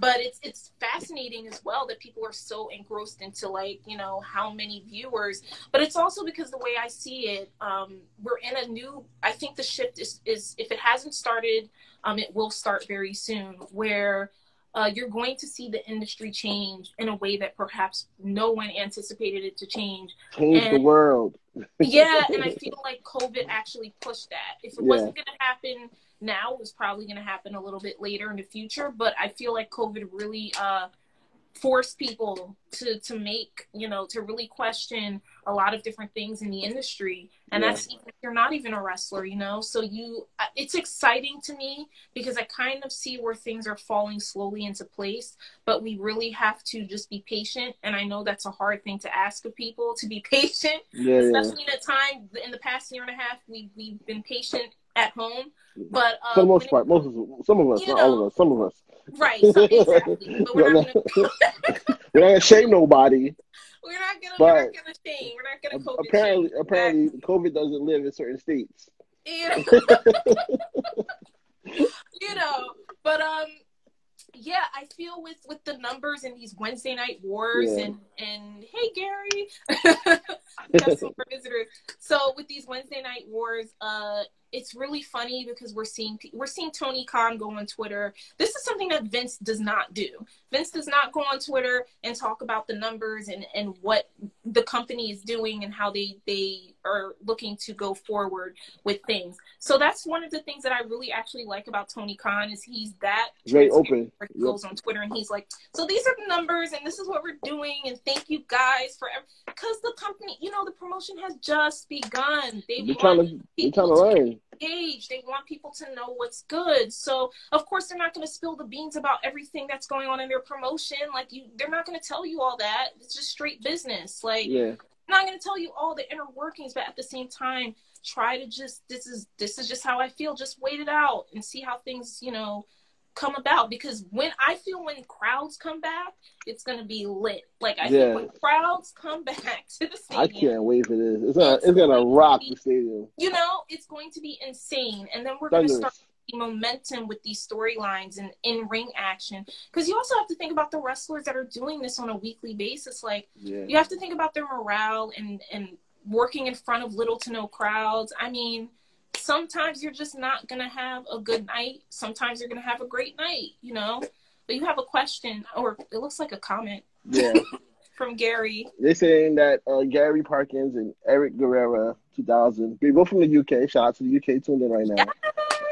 But it's it's fascinating as well that people are so engrossed into like you know how many viewers. But it's also because the way I see it, um, we're in a new. I think the shift is is if it hasn't started, um, it will start very soon. Where uh, you're going to see the industry change in a way that perhaps no one anticipated it to change. Change and, the world. yeah, and I feel like COVID actually pushed that. If it yeah. wasn't going to happen now, it was probably going to happen a little bit later in the future. But I feel like COVID really uh, force people to to make you know to really question a lot of different things in the industry and yeah. that's even if you're not even a wrestler you know so you it's exciting to me because i kind of see where things are falling slowly into place but we really have to just be patient and i know that's a hard thing to ask of people to be patient yeah, especially yeah. in a time in the past year and a half we, we've been patient at home but um, for the most part, most of some of us, not know, all of us, some of us. Right, so exactly. But we're, not gonna, we're not gonna shame nobody. We're not gonna, we're not gonna shame. We're not gonna COVID apparently, shame. apparently, COVID doesn't live in certain states. You know, you know, but um, yeah, I feel with with the numbers and these Wednesday night wars yeah. and and hey Gary, we have some visitors. So with these Wednesday night wars, uh, it's really funny because we're seeing we're seeing Tony Khan go on Twitter. This is something that Vince does not do. Vince does not go on Twitter and talk about the numbers and and what the company is doing and how they they are looking to go forward with things. So that's one of the things that I really actually like about Tony Khan is he's that very open. He goes on Twitter and he's like, "So these are the numbers and this is what we're doing and thank you guys for because the company, you know, the promotion has just begun. They are trying to, they're trying to learn engaged. They want people to know what's good. So of course they're not going to spill the beans about everything that's going on in their promotion. Like you, they're not going to tell you all that. It's just straight business. Like yeah. I'm not going to tell you all the inner workings, but at the same time, try to just this is this is just how I feel. Just wait it out and see how things you know come about because when I feel when crowds come back, it's gonna be lit. Like I yeah. think when crowds come back to the stadium, I can't wait for this. It's gonna it's, it's gonna rock be, the stadium. You know, it's going to be insane, and then we're gonna start the momentum with these storylines and in ring action because you also have to think about the wrestlers that are doing this on a weekly basis like yeah. you have to think about their morale and and working in front of little to no crowds i mean sometimes you're just not going to have a good night. Sometimes you're going to have a great night, you know? But you have a question, or it looks like a comment. Yeah. from Gary. They're saying that uh, Gary Parkins and Eric Guerrera, 2000, they both from the UK. Shout out to the UK tuned in right now. Yes.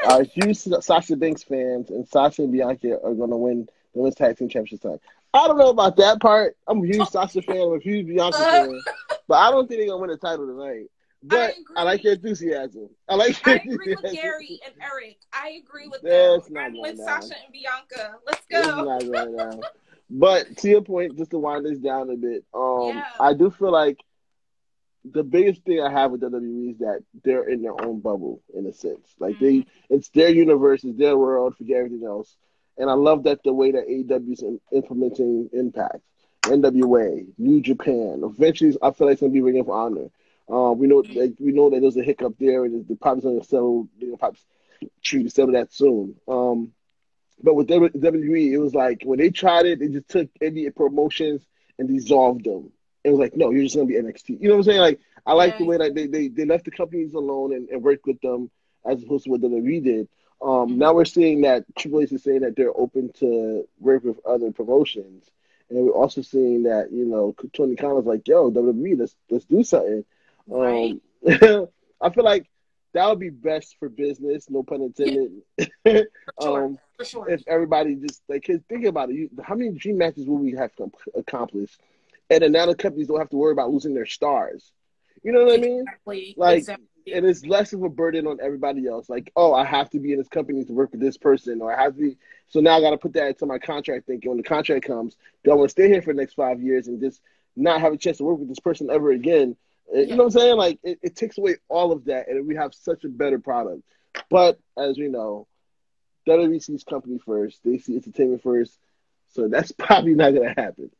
Uh, huge Sasha Banks fans, and Sasha and Bianca are going to win the Women's Tag Team Championship time. I don't know about that part. I'm a huge Sasha fan. I'm a huge Bianca fan. But I don't think they're going to win the title tonight. But I, I, like your enthusiasm. I like. Your I agree with Gary and Eric. I agree with That's them. Not with Sasha and Bianca. Let's go. But to your point, just to wind this down a bit, um, yeah. I do feel like the biggest thing I have with WWE is that they're in their own bubble in a sense. Like mm-hmm. they, it's their universe, it's their world, forget everything else. And I love that the way that AEW is implementing Impact, NWA, New Japan. Eventually, I feel like it's gonna be Ring of Honor. Uh, we know like, we know that there's a hiccup there, and the probably going to settle. You know, probably to settle that soon. Um, but with WWE, it was like when they tried it, they just took any promotions and dissolved them. It was like, no, you're just gonna be NXT. You know what I'm saying? Like, I like yeah. the way that they, they, they left the companies alone and, and worked with them as opposed to what WWE did. Um, mm-hmm. Now we're seeing that Triple H is saying that they're open to work with other promotions, and we're also seeing that you know Tony Khan is like, "Yo, WWE, let's let's do something." Right. Um, I feel like that would be best for business, no pun intended. Yeah. For sure. um, for sure. If everybody just like, think about it, you, how many dream matches will we have to accomplish? And then now the companies don't have to worry about losing their stars. You know what exactly. I mean? Like, exactly. and it's less of a burden on everybody else. Like, oh, I have to be in this company to work with this person, or I have to be. So now I got to put that into my contract. Thinking when the contract comes, do I want to stay here for the next five years and just not have a chance to work with this person ever again? You know what I'm saying? Like it, it takes away all of that, and we have such a better product. But as we know, WWE sees company first; they see entertainment first, so that's probably not gonna happen.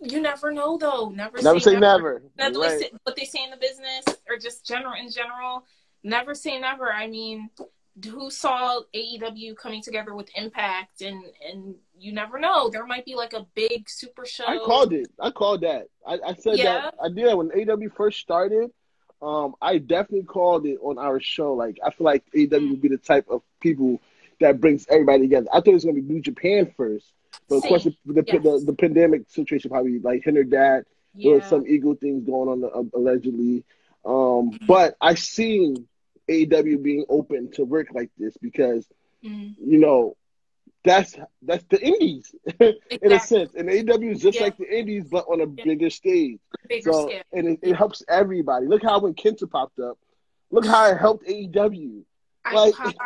You never know, though. Never, Never say never. Never Right. what they say in the business, or just general in general. Never say never. I mean, who saw AEW coming together with Impact, and and you never know. There might be like a big super show. I called it. I called that. I, I said Yeah. that. I did that when AW first started. Um, I definitely called it on our show. Like I feel like AW would be the type of people that brings everybody together. I thought it was gonna be New Japan first, but of course the the, Yes. the the pandemic situation probably like hindered that. There was some ego things going on uh, allegedly. Um, but I seen AW being open to work like this because Mhm. you know that's that's the indies in a sense, and AW is just Yeah. like the indies but on a Yeah. bigger stage. Bigger So scale. and it, it helps everybody. Look how when Kenta popped up, look how it helped AEW. I like- popped.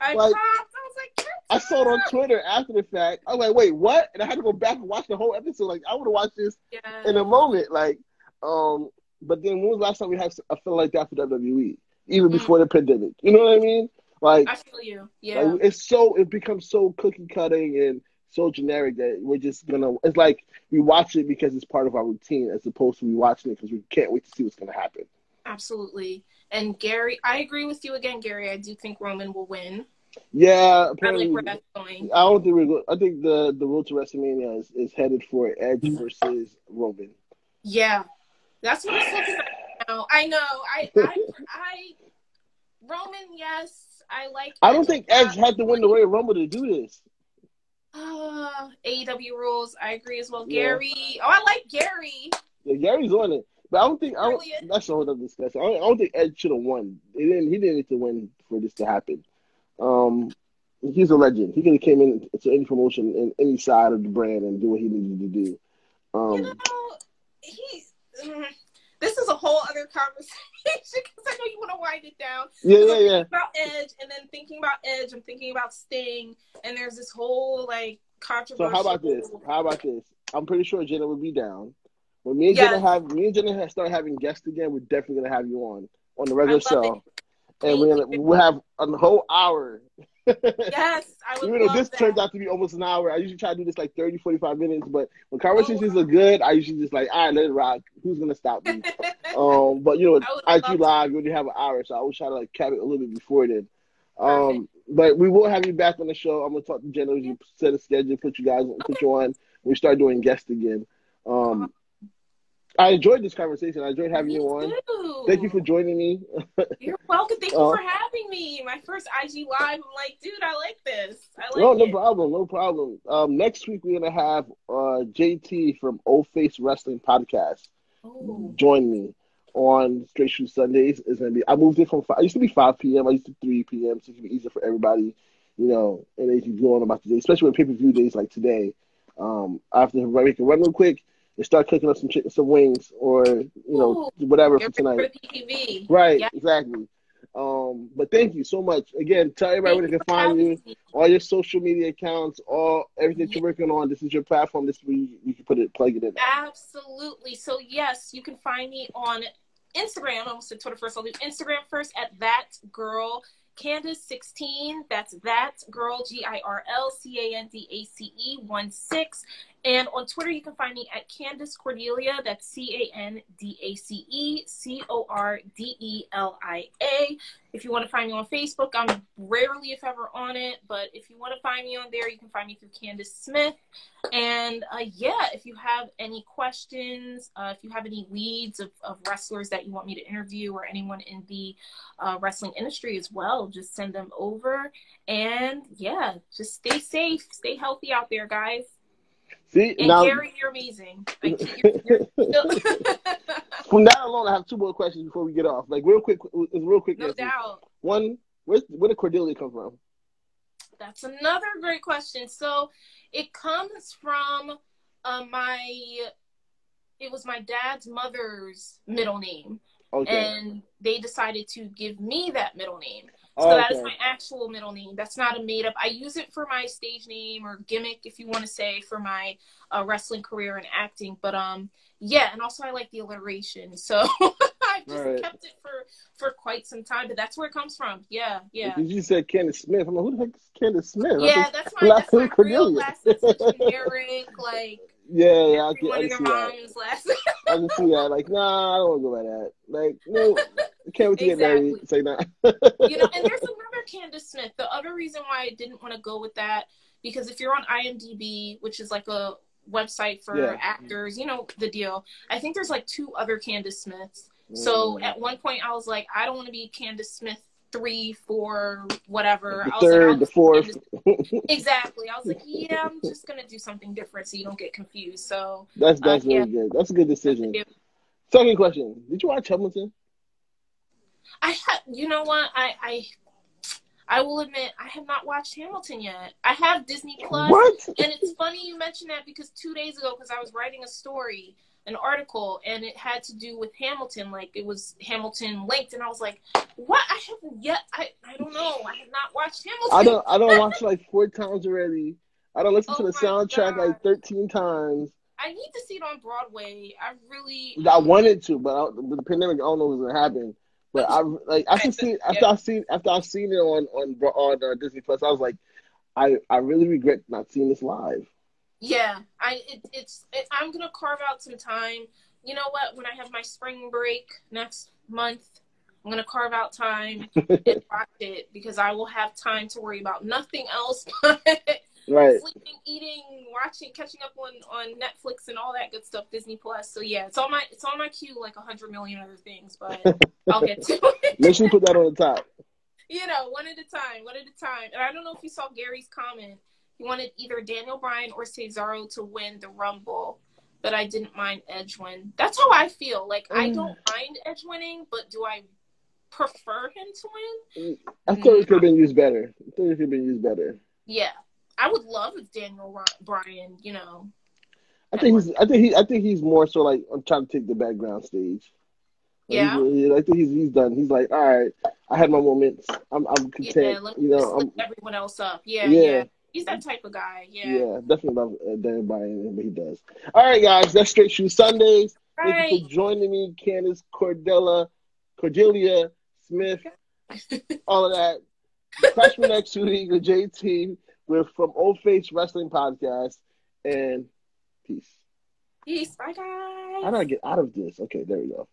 I like- popped. I was like, I saw it on Twitter after the fact. I was like, wait, what? And I had to go back and watch the whole episode. Like I want to watch this yeah. in a moment. Like, um, but then when was the last time we had a feel like that for WWE? Even Mm. before the pandemic. You know what I mean? Like, I feel you. Yeah. like it's so it becomes so cookie cutting and so generic that we're just gonna. It's like we watch it because it's part of our routine, as opposed to we watching it because we can't wait to see what's gonna happen. Absolutely. And Gary, I agree with you again, Gary. I do think Roman will win. Yeah, I apparently. like where that's going. I don't think we're. Go- I think the the road to WrestleMania is, is headed for Edge versus Roman. Yeah, that's what it's looking like I know. I, I, I, Roman, yes, I like. I don't think Edge had to win the Royal Rumble to do this. Uh, AEW rules. I agree as well. Yeah. Gary. Oh, I like Gary. Yeah, Gary's on it, but I don't think I don't, that's a whole other discussion. I don't, I don't think Edge should have won. He didn't. He didn't need to win for this to happen. Um, he's a legend. He could have came in to any promotion in any side of the brand and do what he needed to do. Um, You know, he. This is a whole other conversation because I know you want to wind it down. yeah, yeah, yeah. about Edge, and then thinking about Edge, I'm thinking about Sting, and there's this whole like controversy. So how about this? How about this? I'm pretty sure Jenna would be down. When me and Yeah. Jenna have me and Jenna have- start having guests again, we're definitely gonna have you on on the regular show, it. and we're gonna we'll have a whole hour. Yes, I would Even though this that. turns out to be almost an hour, I usually try to do this like 30, 45 minutes. But when conversations are good, I usually just like, all right, let it rock. Who's gonna stop me? um, but you know, IG Live, we only have an hour, so I always try to like cap it a little bit before then. Um, but we will have you back on the show. I'm gonna talk to Jenna. You set a schedule, put you guys, put you on. We start doing guests again. Um, I enjoyed this conversation. I enjoyed having Me you on. too. Thank you for joining me. You're welcome. Thank you Uh, for having me. My first IG live. I'm like, dude, I like this. I like no, no it. problem, no problem. Um, next week we're gonna have uh, JT from Old Face Wrestling Podcast Ooh. join me on Straight Shoot Sundays. It's gonna be. I moved it from. Five, I used to be five p.m. I used to three p.m. So it can be easier for everybody, you know. And they can go on about the day, especially with pay per view days like today. Um, I have to make a run real quick and start cooking up some chicken, some wings, or you know, whatever for tonight. for Right, Yeah. exactly. Um, but thank you so much again. Tell everybody where they can Thank you for find you me. all your social media accounts, all everything that you're working on. This is your platform. This is where you, you can put it, plug it in. Absolutely. So yes, you can find me on Instagram. I almost said Twitter first. I'll do Instagram first at that girl Candace sixteen. That's that girl G I R L C A N D A C E one six. And on Twitter, you can find me at Candace Cordelia. That's C A N D A C E C O R D E L I A. If you want to find me on Facebook, I'm rarely, if ever, on it. But if you want to find me on there, you can find me through Candace Smith. And uh, yeah, if you have any questions, uh, if you have any leads of, of wrestlers that you want me to interview or anyone in the uh, wrestling industry as well, just send them over. And yeah, just stay safe, stay healthy out there, guys. See And now, Gary, you're amazing. Like, you're- you're- from that alone, I have two more questions before we get off. Like real quick, it's real quick. no answers. doubt. One, where's, where did Cordelia come from? That's another great question. So it comes from uh, my, it was my dad's mother's middle name. Okay. and they decided to give me that middle name. So Oh, that is my actual middle name. That's not a made up. I use it for my stage name or gimmick, if you want to say, for my uh, wrestling career and acting. But um, yeah, and also I like the alliteration, so I just Right. kept it for for quite some time. But that's where it comes from. Yeah, yeah. You said Candace Smith. I'm like, who the heck is Candace Smith? Yeah, that's my that's my real last name. Generic, like Yeah, yeah, I can, I can see that. I can see that. Like, nah, I don't want to go by that. Like, no, can't wait to get married. Say nah. you know, and there's another Candace Smith. The other reason why I didn't want to go with that because if you're on IMDb, which is like a website for Yeah. actors, you know the deal. I think there's like two other Candace Smiths. So Mm. at one point, I was like, I don't want to be Candace Smith three, four, whatever. the was like, third, the fourth. Candace- exactly. I was like, yeah, I'm just gonna do something different so you don't get confused. So That's that's Uh, really yeah. good. That's a good decision. Yeah. Second question: Did you watch Hamilton? I have, you know what, I I. I will admit I have not watched Hamilton yet. I have Disney Plus, What? and it's funny you mentioned that because two days ago, because I was writing a story, an article, and it had to do with Hamilton. Like it was Hamilton linked, and I was like, "What? I haven't yet. I I don't know. I have not watched Hamilton." I don't. I don't watch like four times already. I don't listen to Oh the soundtrack God. like thirteen times. I need to see it on Broadway. I really. I wanted to, but I, with the pandemic, I don't know what's gonna happen. But I like after seeing after I seen after I seen it on on on uh, Disney Plus, I was like, I I really regret not seeing this live. Yeah, I it, it's it, I'm gonna carve out some time. You know what? When I have my spring break next month, I'm gonna carve out time and watch it because I will have time to worry about nothing else but Right. sleeping, eating, watching, catching up on on Netflix and all that good stuff, Disney Plus. So yeah, it's on my it's on my queue like a hundred million other things, but I'll get to it. Make sure you put that on the top. you know, one at a time, one at a time. And I don't know if you saw Gary's comment. He wanted either Daniel Bryan or Cesaro to win the Rumble, but I didn't mind Edge win. That's how I feel. Like I Mm. don't mind Edge winning, but do I prefer him to win? I thought it could have been used better. I thought it could have been used better. Yeah. I would love if Daniel Bryan, you know. I think he's. I think he. I think he's more so like I'm trying to take the background stage. Yeah. he's- I think he's he's done. He's like, all right, I had my moments. I'm I'm Yeah, content. let you me just know, lift I'm, everyone else up. Yeah, Yeah. yeah, He's that type of guy. Yeah. yeah, definitely love uh, Bryan, but he does. All right, guys, that's Straight Shoot Sundays. Thank you for joining me, Candace Cordella, Cordelia Smith, all of that. Catch me next week with JT. We're from Old Face Wrestling Podcast, and peace. Peace. Bye, guys. How do I get out of this? Okay, there we go.